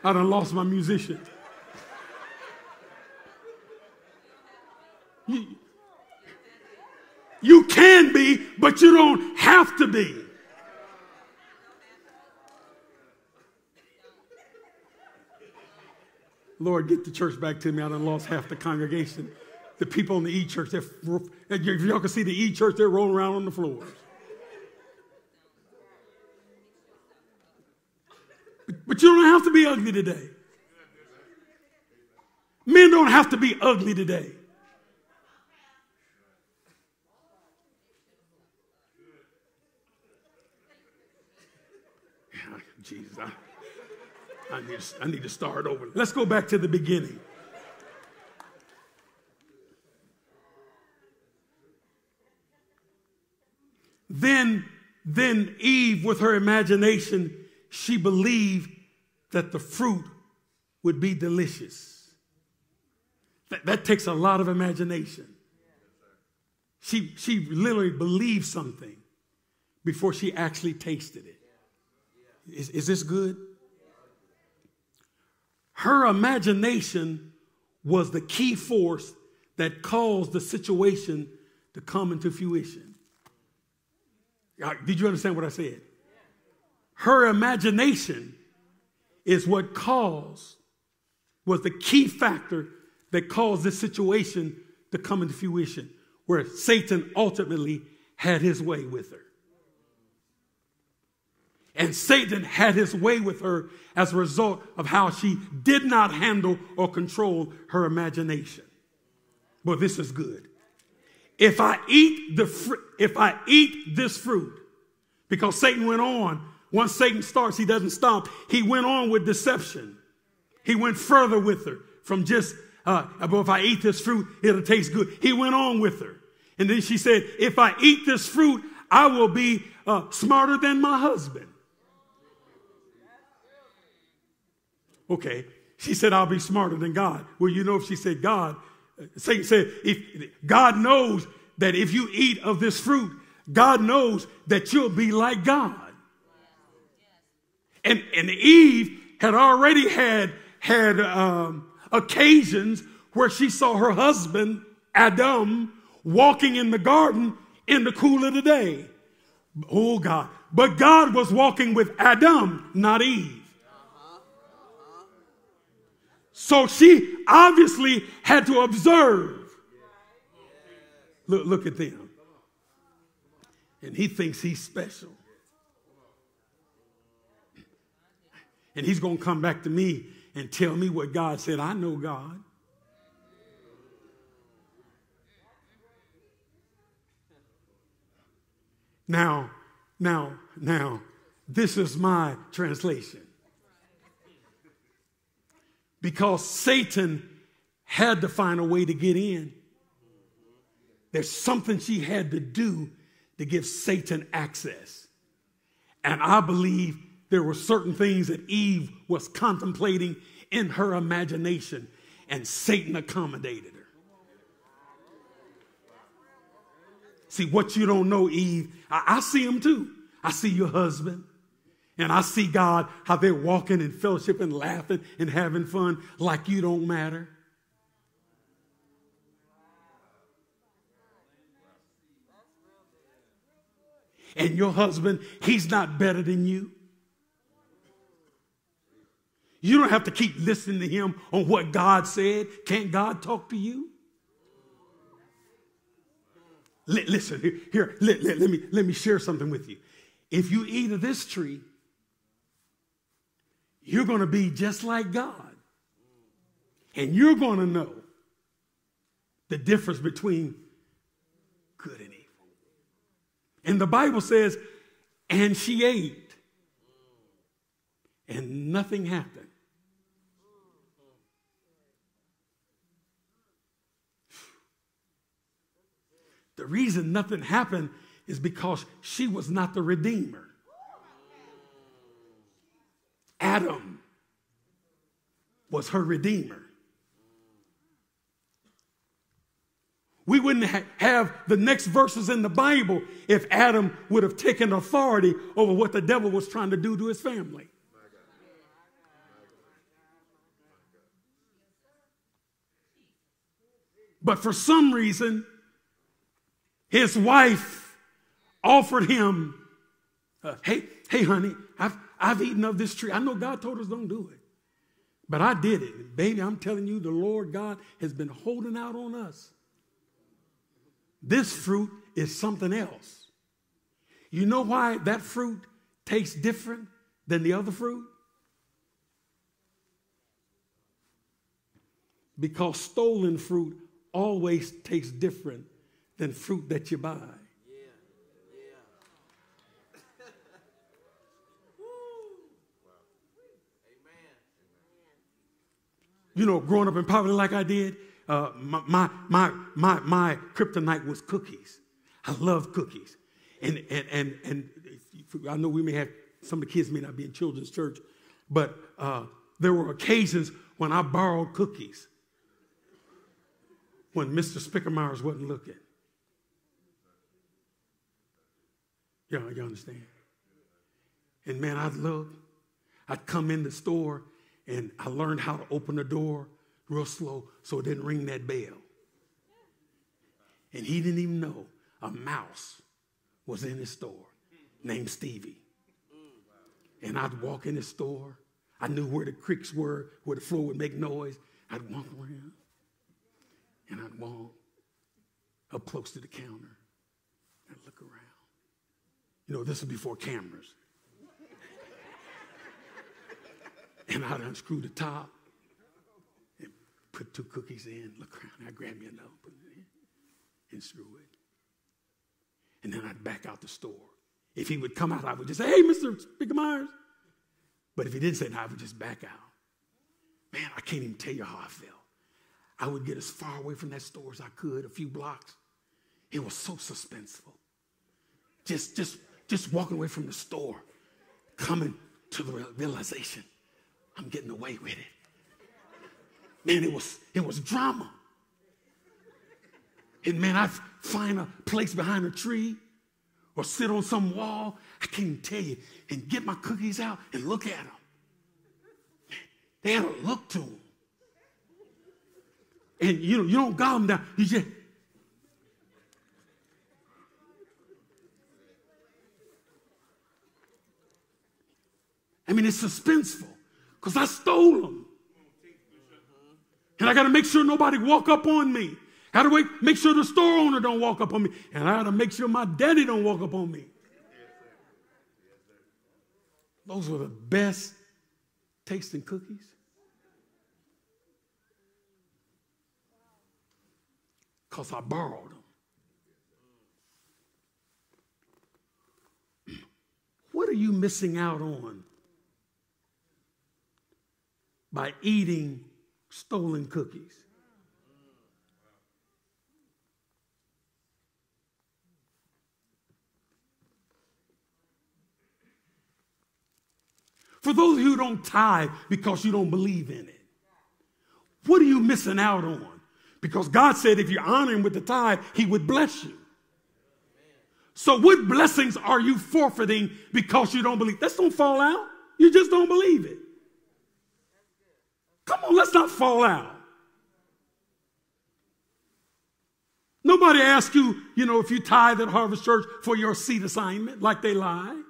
I done lost my musician. You, you can be, but you don't have to be. Lord, get the church back to me. I done lost half the congregation. The people in the E church, if y'all can see the E church, they're rolling around on the floors. But you don't have to be ugly today. Men don't have to be ugly today. Jesus, I, I, need, I need to start over. Let's go back to the beginning. Then, then Eve, with her imagination, she believed that the fruit would be delicious. That, that takes a lot of imagination. She, she literally believed something before she actually tasted it. Is, is this good? Her imagination was the key force that caused the situation to come into fruition. Uh, did you understand what I said? Her imagination is what caused, was the key factor that caused this situation to come into fruition, where Satan ultimately had his way with her. And Satan had his way with her as a result of how she did not handle or control her imagination. But this is good. If I eat the fr- if I eat this fruit, because Satan went on, once Satan starts, he doesn't stop. He went on with deception. He went further with her from just, uh, if I eat this fruit, it'll taste good. He went on with her. And then she said, if I eat this fruit, I will be uh, smarter than my husband. Okay. She said, I'll be smarter than God. Well, you know, if she said God, Satan said, if God knows that if you eat of this fruit, God knows that you'll be like God. And, and Eve had already had, had um, occasions where she saw her husband, Adam, walking in the garden in the cool of the day. Oh God. But God was walking with Adam, not Eve. So she obviously had to observe. Look, look at them. And he thinks he's special. And he's going to come back to me and tell me what God said. I know God. Now, now, now, this is my translation because Satan had to find a way to get in. There's something she had to do to give Satan access. And I believe there were certain things that Eve was contemplating in her imagination, and Satan accommodated her. See, what you don't know, Eve, I, I see him too. I see your husband. And I see God, how they're walking in fellowship and laughing and having fun like you don't matter. And your husband, he's not better than you. You don't have to keep listening to him on what God said. Can't God talk to you? listen, here, here let, let, let, me, let me share something with you. If you eat of this tree, you're going to be just like God. And you're going to know the difference between good and evil. And the Bible says, and she ate, and nothing happened. The reason nothing happened is because she was not the Redeemer. Adam was her redeemer. We wouldn't ha- have the next verses in the Bible if Adam would have taken authority over what the devil was trying to do to his family. But for some reason, his wife offered him, uh, hey, hey, honey, I've, I've eaten of this tree. I know God told us don't do it. But I did it. Baby, I'm telling you, the Lord God has been holding out on us. This fruit is something else. You know why that fruit tastes different than the other fruit? Because stolen fruit always tastes different than fruit that you buy. You know, growing up in poverty like I did, uh, my, my, my, my, my kryptonite was cookies. I love cookies. And, and, and, and I know we may have, some of the kids may not be in children's church, but uh, there were occasions when I borrowed cookies when Mr. Spickermeyers wasn't looking. Yeah, you understand? And man, I'd look, I'd come in the store and I learned how to open the door real slow so it didn't ring that bell. And he didn't even know a mouse was in his store named Stevie. And I'd walk in the store. I knew where the creaks were, where the floor would make noise. I'd walk around and I'd walk up close to the counter and look around. You know, this was before cameras. And I'd unscrew the top and put two cookies in, look around. I'd grab me another, put it in, and screw it. And then I'd back out the store. If he would come out, I would just say, hey, Mr. Speaker Myers. But if he didn't say that, I would just back out. Man, I can't even tell you how I felt. I would get as far away from that store as I could, a few blocks. It was so suspenseful. Just, just, just walking away from the store, coming to the realization I'm getting away with it. Man, it was, it was drama. And man, I'd find a place behind a tree or sit on some wall, I can't tell you, and get my cookies out and look at them. They had a look to them. And you know, you don't gobble them down. You just I mean, it's suspenseful because I stole them. And I got to make sure nobody walk up on me. How to make sure the store owner don't walk up on me. And I got to make sure my daddy don't walk up on me. Those were the best tasting cookies. Because I borrowed them. What are you missing out on by eating stolen cookies. For those of you who don't tithe because you don't believe in it, what are you missing out on? Because God said if you honor him with the tithe, he would bless you. So what blessings are you forfeiting because you don't believe? Let's don't fall out. You just don't believe it. Come on, let's not fall out. Nobody asks you, you know, if you tithe at Harvest Church for your seat assignment, like they lie.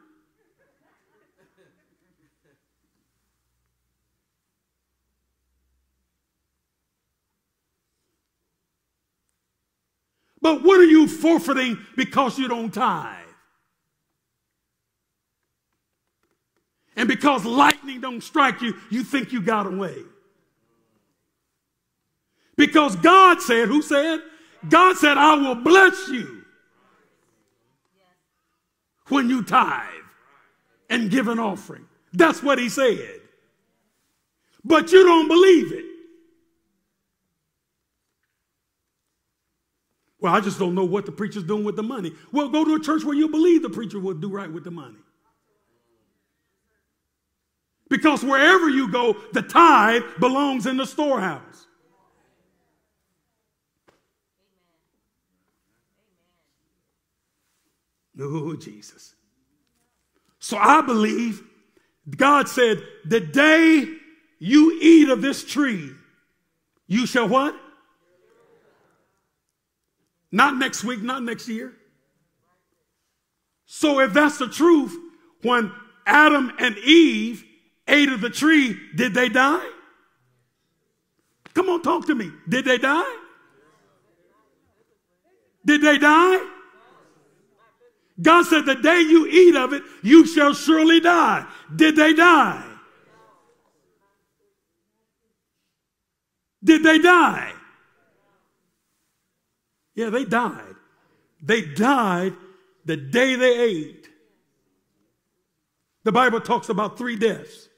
But what are you forfeiting because you don't tithe? And because lightning don't strike you, you think you got away. Because God said, who said? God said, I will bless you when you tithe and give an offering. That's what he said. But you don't believe it. Well, I just don't know what the preacher's doing with the money. Well, go to a church where you believe the preacher will do right with the money. Because wherever you go, the tithe belongs in the storehouse. Oh, Jesus. So I believe God said, the day you eat of this tree, you shall what? Not next week, not next year. So if that's the truth, when Adam and Eve ate of the tree, did they die? Come on, talk to me. Did they die? Did they die? God said, The day you eat of it, you shall surely die. Did they die? Did they die? Yeah, they died. They died the day they ate. The Bible talks about three deaths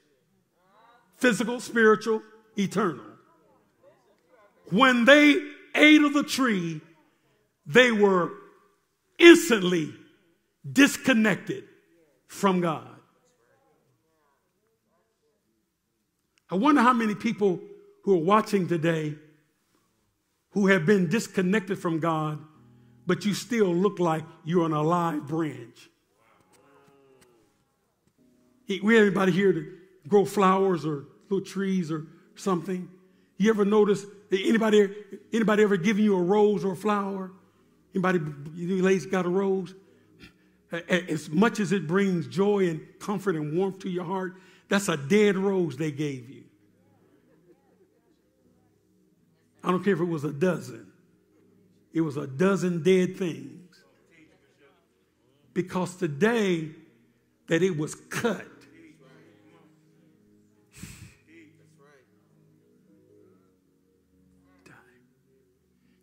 physical, spiritual, eternal. When they ate of the tree, they were instantly disconnected from God. I wonder how many people who are watching today who have been disconnected from God, but you still look like you're on a live branch. We have anybody here to grow flowers or little trees or something? You ever notice anybody anybody ever giving you a rose or a flower? Anybody you ladies got a rose? As much as it brings joy and comfort and warmth to your heart, that's a dead rose they gave you. I don't care if it was a dozen, it was a dozen dead things. Because today that it was cut,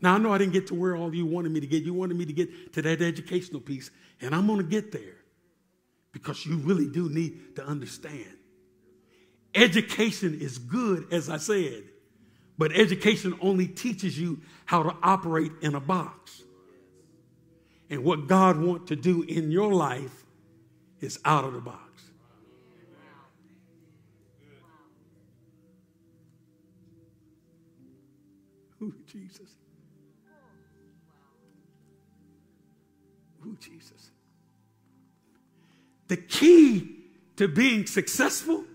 Now, I know I didn't get to where all you wanted me to get. You wanted me to get to that educational piece, and I'm going to get there because you really do need to understand. Education is good, as I said, but education only teaches you how to operate in a box. And what God wants to do in your life is out of the box. Ooh, Jesus. The key to being successful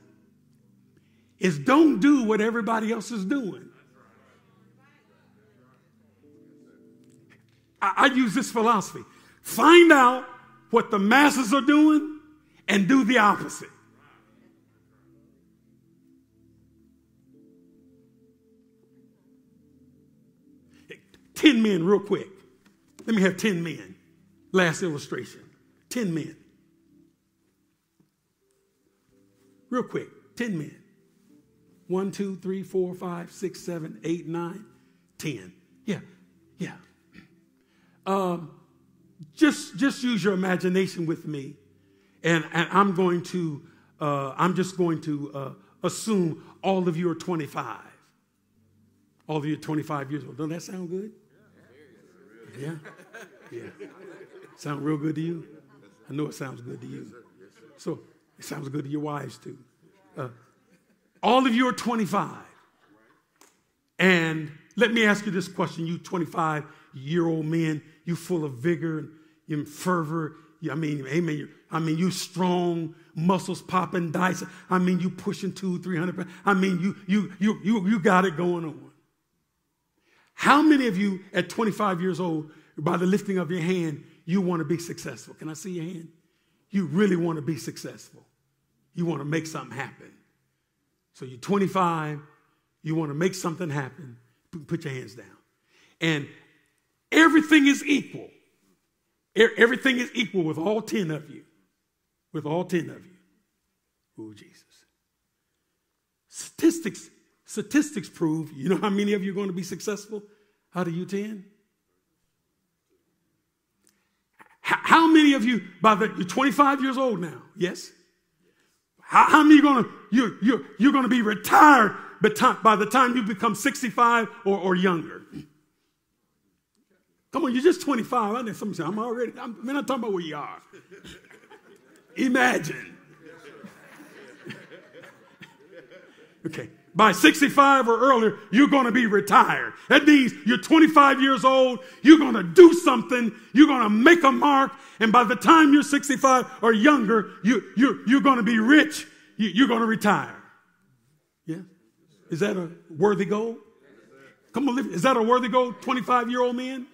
is don't do what everybody else is doing. I, I use this philosophy find out what the masses are doing and do the opposite. Ten men, real quick. Let me have ten men. Last illustration 10 men. Real quick 10 men. 1, 2, 3, 4, 5, 6, 7, 8, 9, 10. Yeah, yeah. Um, just, just use your imagination with me, and, and I'm going to, uh, I'm just going to uh, assume all of you are 25. All of you are 25 years old. Doesn't that sound good? Yeah? Yeah. Sound real good to you? I know it sounds good to you. So it sounds good to your wives too. Uh, all of you are 25. And let me ask you this question, you 25 year old men, you full of vigor and fervor. I mean, amen. I mean, you strong, muscles popping, dice. I mean, you pushing two, 300. I mean, you, you, you, you, you got it going on. How many of you at 25 years old, by the lifting of your hand, you want to be successful. Can I see your hand? You really want to be successful. You want to make something happen. So you're 25, you want to make something happen, put your hands down. And everything is equal. Everything is equal with all 10 of you. With all 10 of you. Oh, Jesus. Statistics, statistics prove, you know how many of you are going to be successful out of you 10? How many of you, by the, you're 25 years old now, yes? How, how many are to, you, you, you're to be retired by the time you become 65 or, or younger? Come on, you're just 25. I know some say, I'm already, I'm, I'm not talking about where you are. Imagine. okay by 65 or earlier, you're going to be retired. That means you're 25 years old, you're going to do something, you're going to make a mark, and by the time you're 65 or younger, you, you, you're going to be rich, you, you're going to retire. Yeah? Is that a worthy goal? Come on, is that a worthy goal, 25 year old man?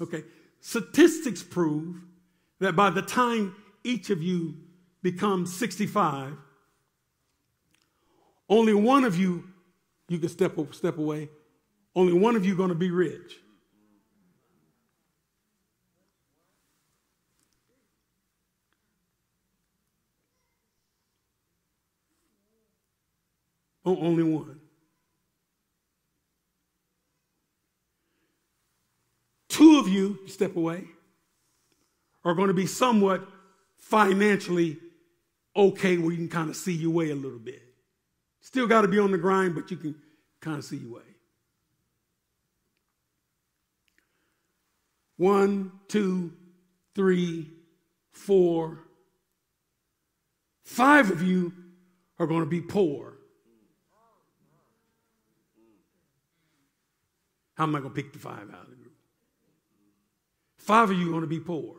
Okay. Statistics prove that by the time each of you becomes 65, only one of you, you can step, step away. Only one of you going to be rich. Oh, only one. Two of you, step away, are going to be somewhat financially okay where you can kind of see your way a little bit. Still got to be on the grind, but you can kind of see your way. One, two, three, four, five of you are going to be poor. How am I going to pick the five out of the group? Five of you are going to be poor.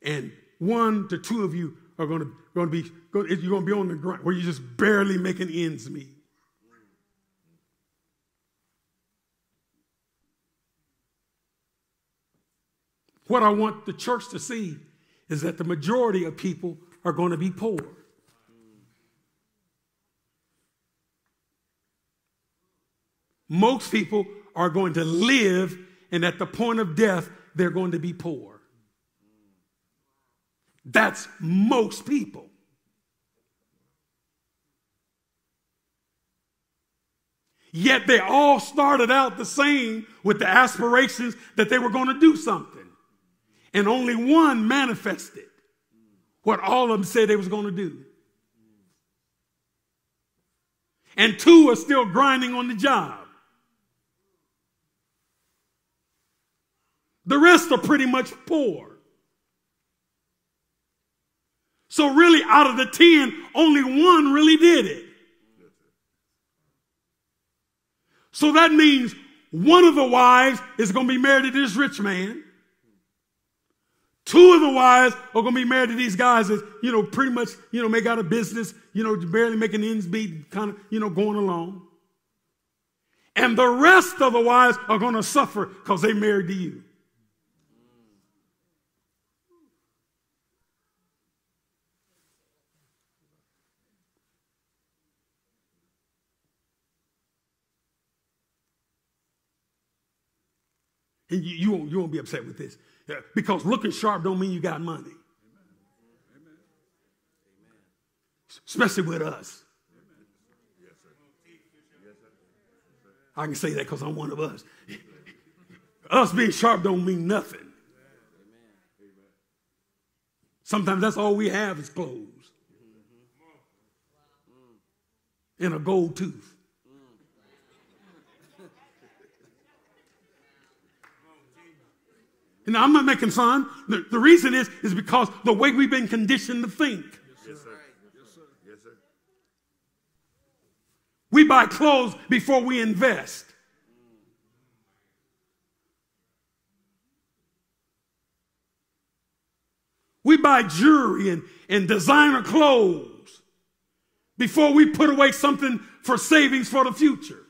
And one to two of you are going to, going to be, you're going to be on the ground where you're just barely making ends meet. What I want the church to see is that the majority of people are going to be poor. Most people are going to live, and at the point of death, they're going to be poor. That's most people. Yet they all started out the same with the aspirations that they were going to do something. And only one manifested what all of them said they was going to do. And two are still grinding on the job. The rest are pretty much poor. So, really, out of the 10, only one really did it. So that means one of the wives is going to be married to this rich man. Two of the wives are going to be married to these guys that, you know, pretty much, you know, make out a business, you know, barely making ends meet, kind of, you know, going along. And the rest of the wives are going to suffer because they married to you. You, you, won't, you won't be upset with this. Because looking sharp don't mean you got money. Especially with us. I can say that because I'm one of us. us being sharp don't mean nothing. Sometimes that's all we have is clothes and a gold tooth. And I'm not making fun. The, the reason is, is because the way we've been conditioned to think. Yes, sir. Yes, sir. Yes, sir. We buy clothes before we invest. We buy jewelry and, and designer clothes before we put away something for savings for the future.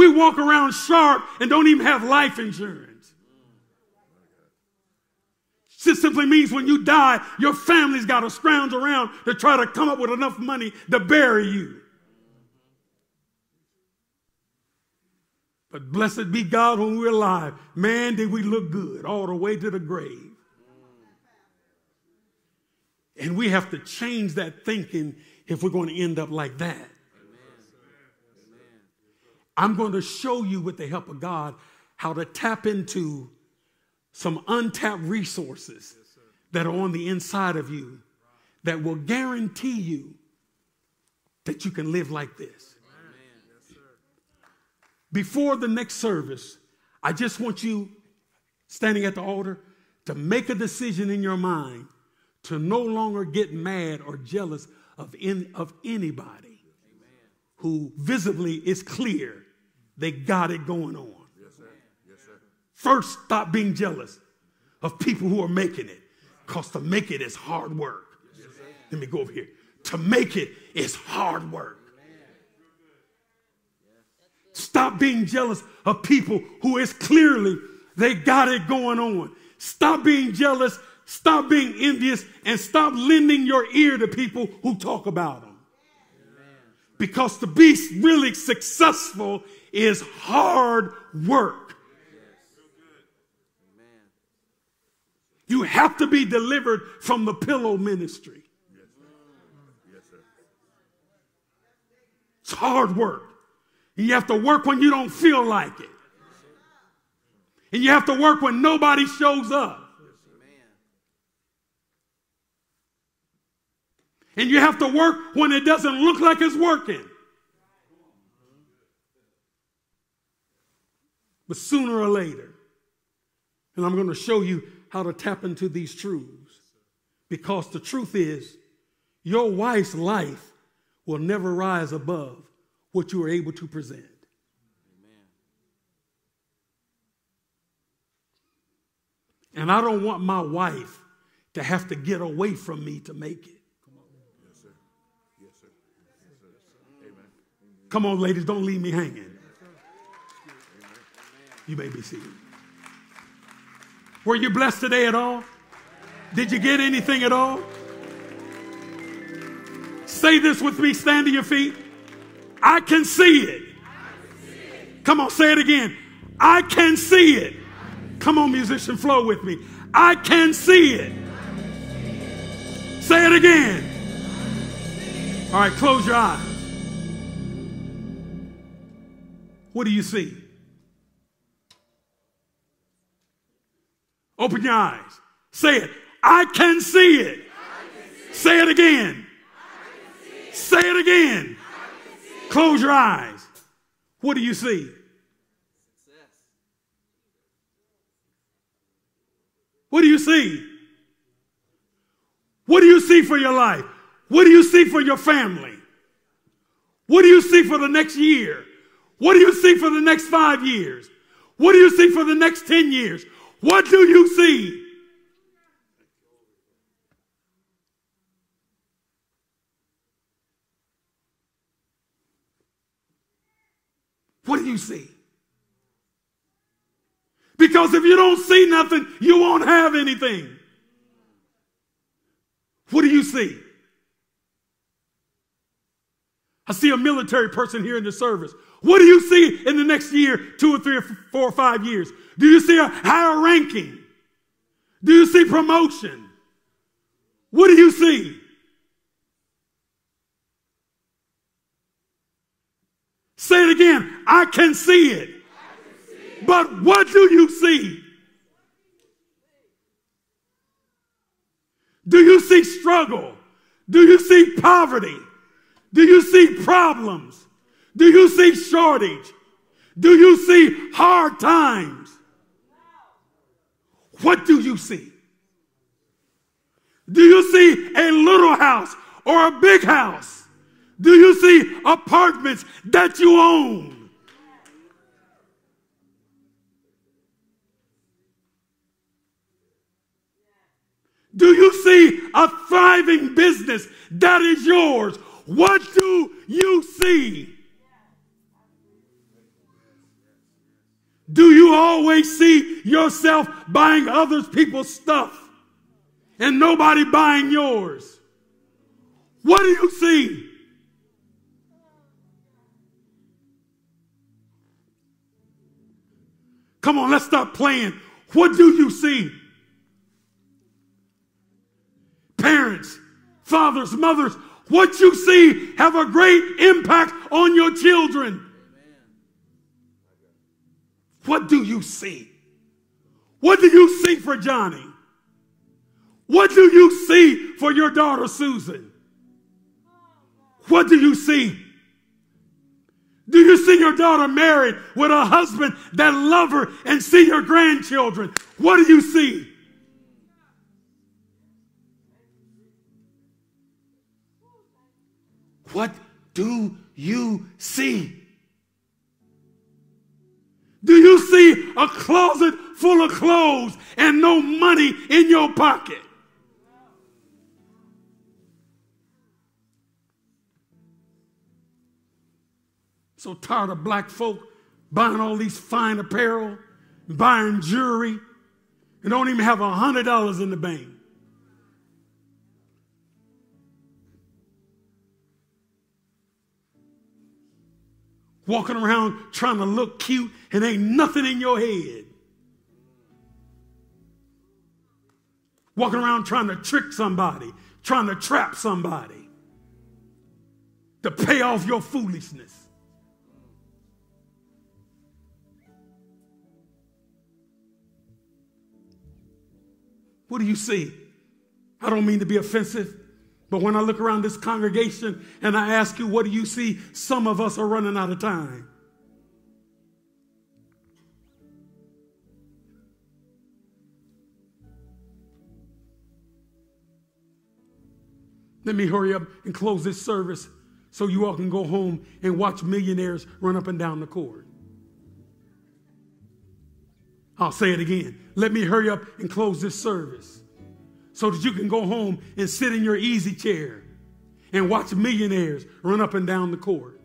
We walk around sharp and don't even have life insurance. It simply means when you die, your family's got to scrounge around to try to come up with enough money to bury you. But blessed be God when we're alive. Man, did we look good all the way to the grave. And we have to change that thinking if we're going to end up like that. I'm going to show you, with the help of God, how to tap into some untapped resources that are on the inside of you that will guarantee you that you can live like this. Before the next service, I just want you standing at the altar to make a decision in your mind to no longer get mad or jealous of, in, of anybody who visibly is clear they got it going on. Yes, sir. Yes, sir. First, stop being jealous of people who are making it, because to make it is hard work. Yes, Let me go over here. To make it is hard work. Stop being jealous of people who is clearly they got it going on. Stop being jealous Stop being envious and stop lending your ear to people who talk about them. Because to be really successful is hard work. You have to be delivered from the pillow ministry. It's hard work. And You have to work when you don't feel like it. And you have to work when nobody shows up. And you have to work when it doesn't look like it's working. But sooner or later, and I'm going to show you how to tap into these truths. Because the truth is, your wife's life will never rise above what you are able to present. And I don't want my wife to have to get away from me to make it. Yes, sir. Yes, sir. Yes, sir. Amen. Come on, ladies, don't leave me hanging. You may be seated. Were you blessed today at all? Did you get anything at all? Say this with me, stand to your feet. I can see it. Come on, say it again. I can see it. Come on, musician, flow with me. I can see it. Say it again. All right, close your eyes. What do you see? Open your eyes. Say it. I can see it. Say it again. Say it again. Close your eyes. What do you see? What do you see? What do you see for your life? What do you see for your family? What do you see for the next year? What do you see for the next five years? What do you see for the next 10 years? What do you see? What do you see? Because if you don't see nothing, you won't have anything. What do you see? I see a military person here in the service. What do you see in the next year, two or three or four or five years? Do you see a higher ranking? Do you see promotion? What do you see? Say it again. I can see it. But what do you see? Do you see struggle? Do you see poverty? Do you see problems? Do you see shortage? Do you see hard times? What do you see? Do you see a little house or a big house? Do you see apartments that you own? Do you see a thriving business that is yours? What do you see? Do you always see yourself buying other people's stuff and nobody buying yours? What do you see? Come on, let's stop playing. What do you see? Parents, fathers, mothers, what you see have a great impact on your children. What do you see? What do you see for Johnny? What do you see for your daughter Susan? What do you see? Do you see your daughter married with a husband that love her and see your grandchildren? What do you see? What do you see? Do you see a closet full of clothes and no money in your pocket? So tired of black folk buying all these fine apparel, buying jewelry, and don't even have a hundred dollars in the bank. Walking around trying to look cute and ain't nothing in your head. Walking around trying to trick somebody, trying to trap somebody to pay off your foolishness. What do you see? I don't mean to be offensive, but when I look around this congregation and I ask you, what do you see? Some of us are running out of time. Let me hurry up and close this service so you all can go home and watch millionaires run up and down the court. I'll say it again. Let me hurry up and close this service so that you can go home and sit in your easy chair and watch millionaires run up and down the court.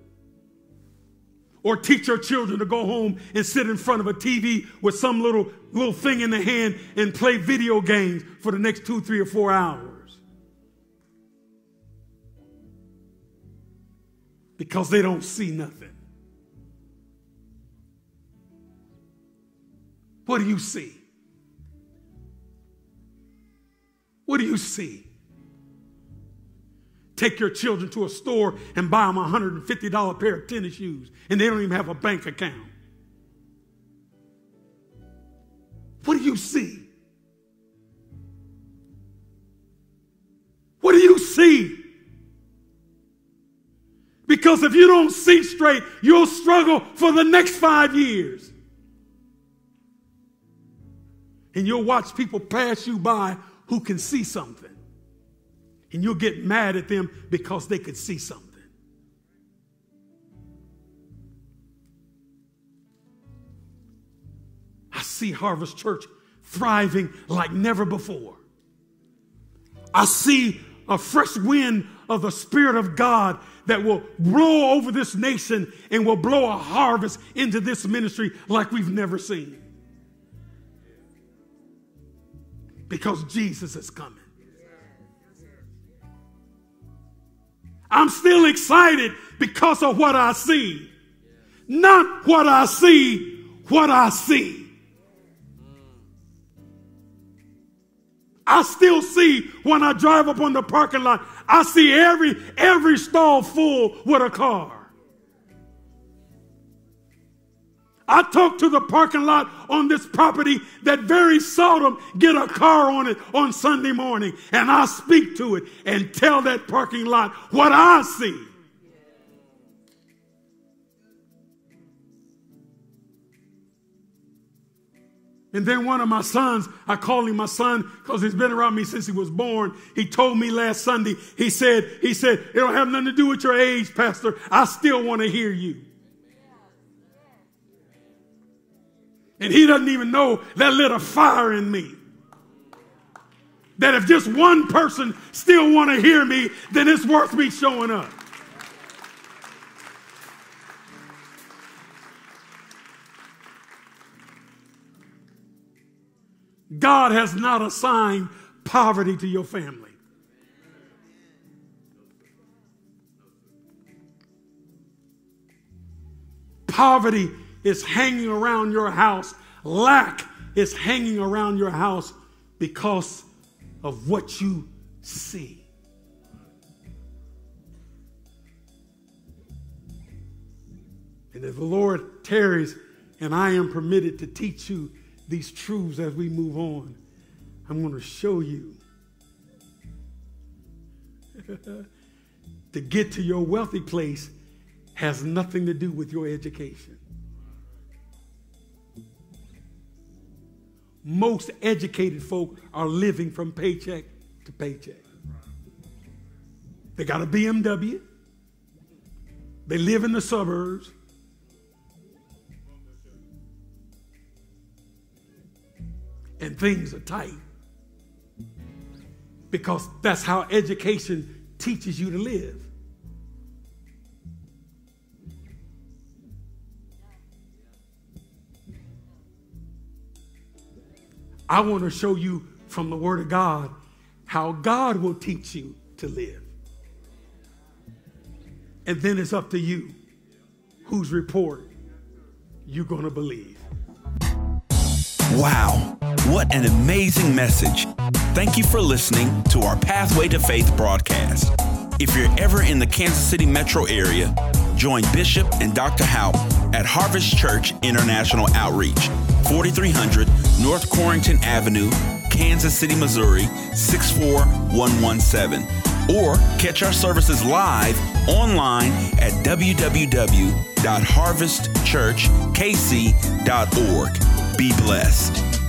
Or teach your children to go home and sit in front of a TV with some little, little thing in the hand and play video games for the next two, three, or four hours. Because they don't see nothing. What do you see? What do you see? Take your children to a store and buy them a $150 pair of tennis shoes, and they don't even have a bank account. What do you see? What do you see? Because if you don't see straight, you'll struggle for the next five years. And you'll watch people pass you by who can see something. And you'll get mad at them because they could see something. I see Harvest Church thriving like never before. I see a fresh wind of the Spirit of God that will blow over this nation and will blow a harvest into this ministry like we've never seen. Because Jesus is coming. I'm still excited because of what I see. Not what I see, what I see. I still see when I drive up on the parking lot, I see every every stall full with a car. I talk to the parking lot on this property that very seldom get a car on it on Sunday morning. And I speak to it and tell that parking lot what I see. And then one of my sons, I call him my son because he's been around me since he was born. He told me last Sunday, he said, he said, it don't have nothing to do with your age, Pastor. I still want to hear you. And he doesn't even know that lit a fire in me. That if just one person still want to hear me, then it's worth me showing up. God has not assigned poverty to your family. Poverty is hanging around your house. Lack is hanging around your house because of what you see. And if the Lord tarries and I am permitted to teach you these truths as we move on, I'm going to show you. to get to your wealthy place has nothing to do with your education. Most educated folk are living from paycheck to paycheck. They got a BMW. They live in the suburbs. And things are tight. Because that's how education teaches you to live. I want to show you from the Word of God how God will teach you to live. And then it's up to you. whose report you're going to believe. Wow, what an amazing message. Thank you for listening to our Pathway to Faith broadcast. If you're ever in the Kansas City metro area, join Bishop and Dr. Houpe at Harvest Church International Outreach, 4300 North Corrington Avenue, Kansas City, Missouri 64117. Or catch our services live online at www.harvestchurchkc.org. Be blessed.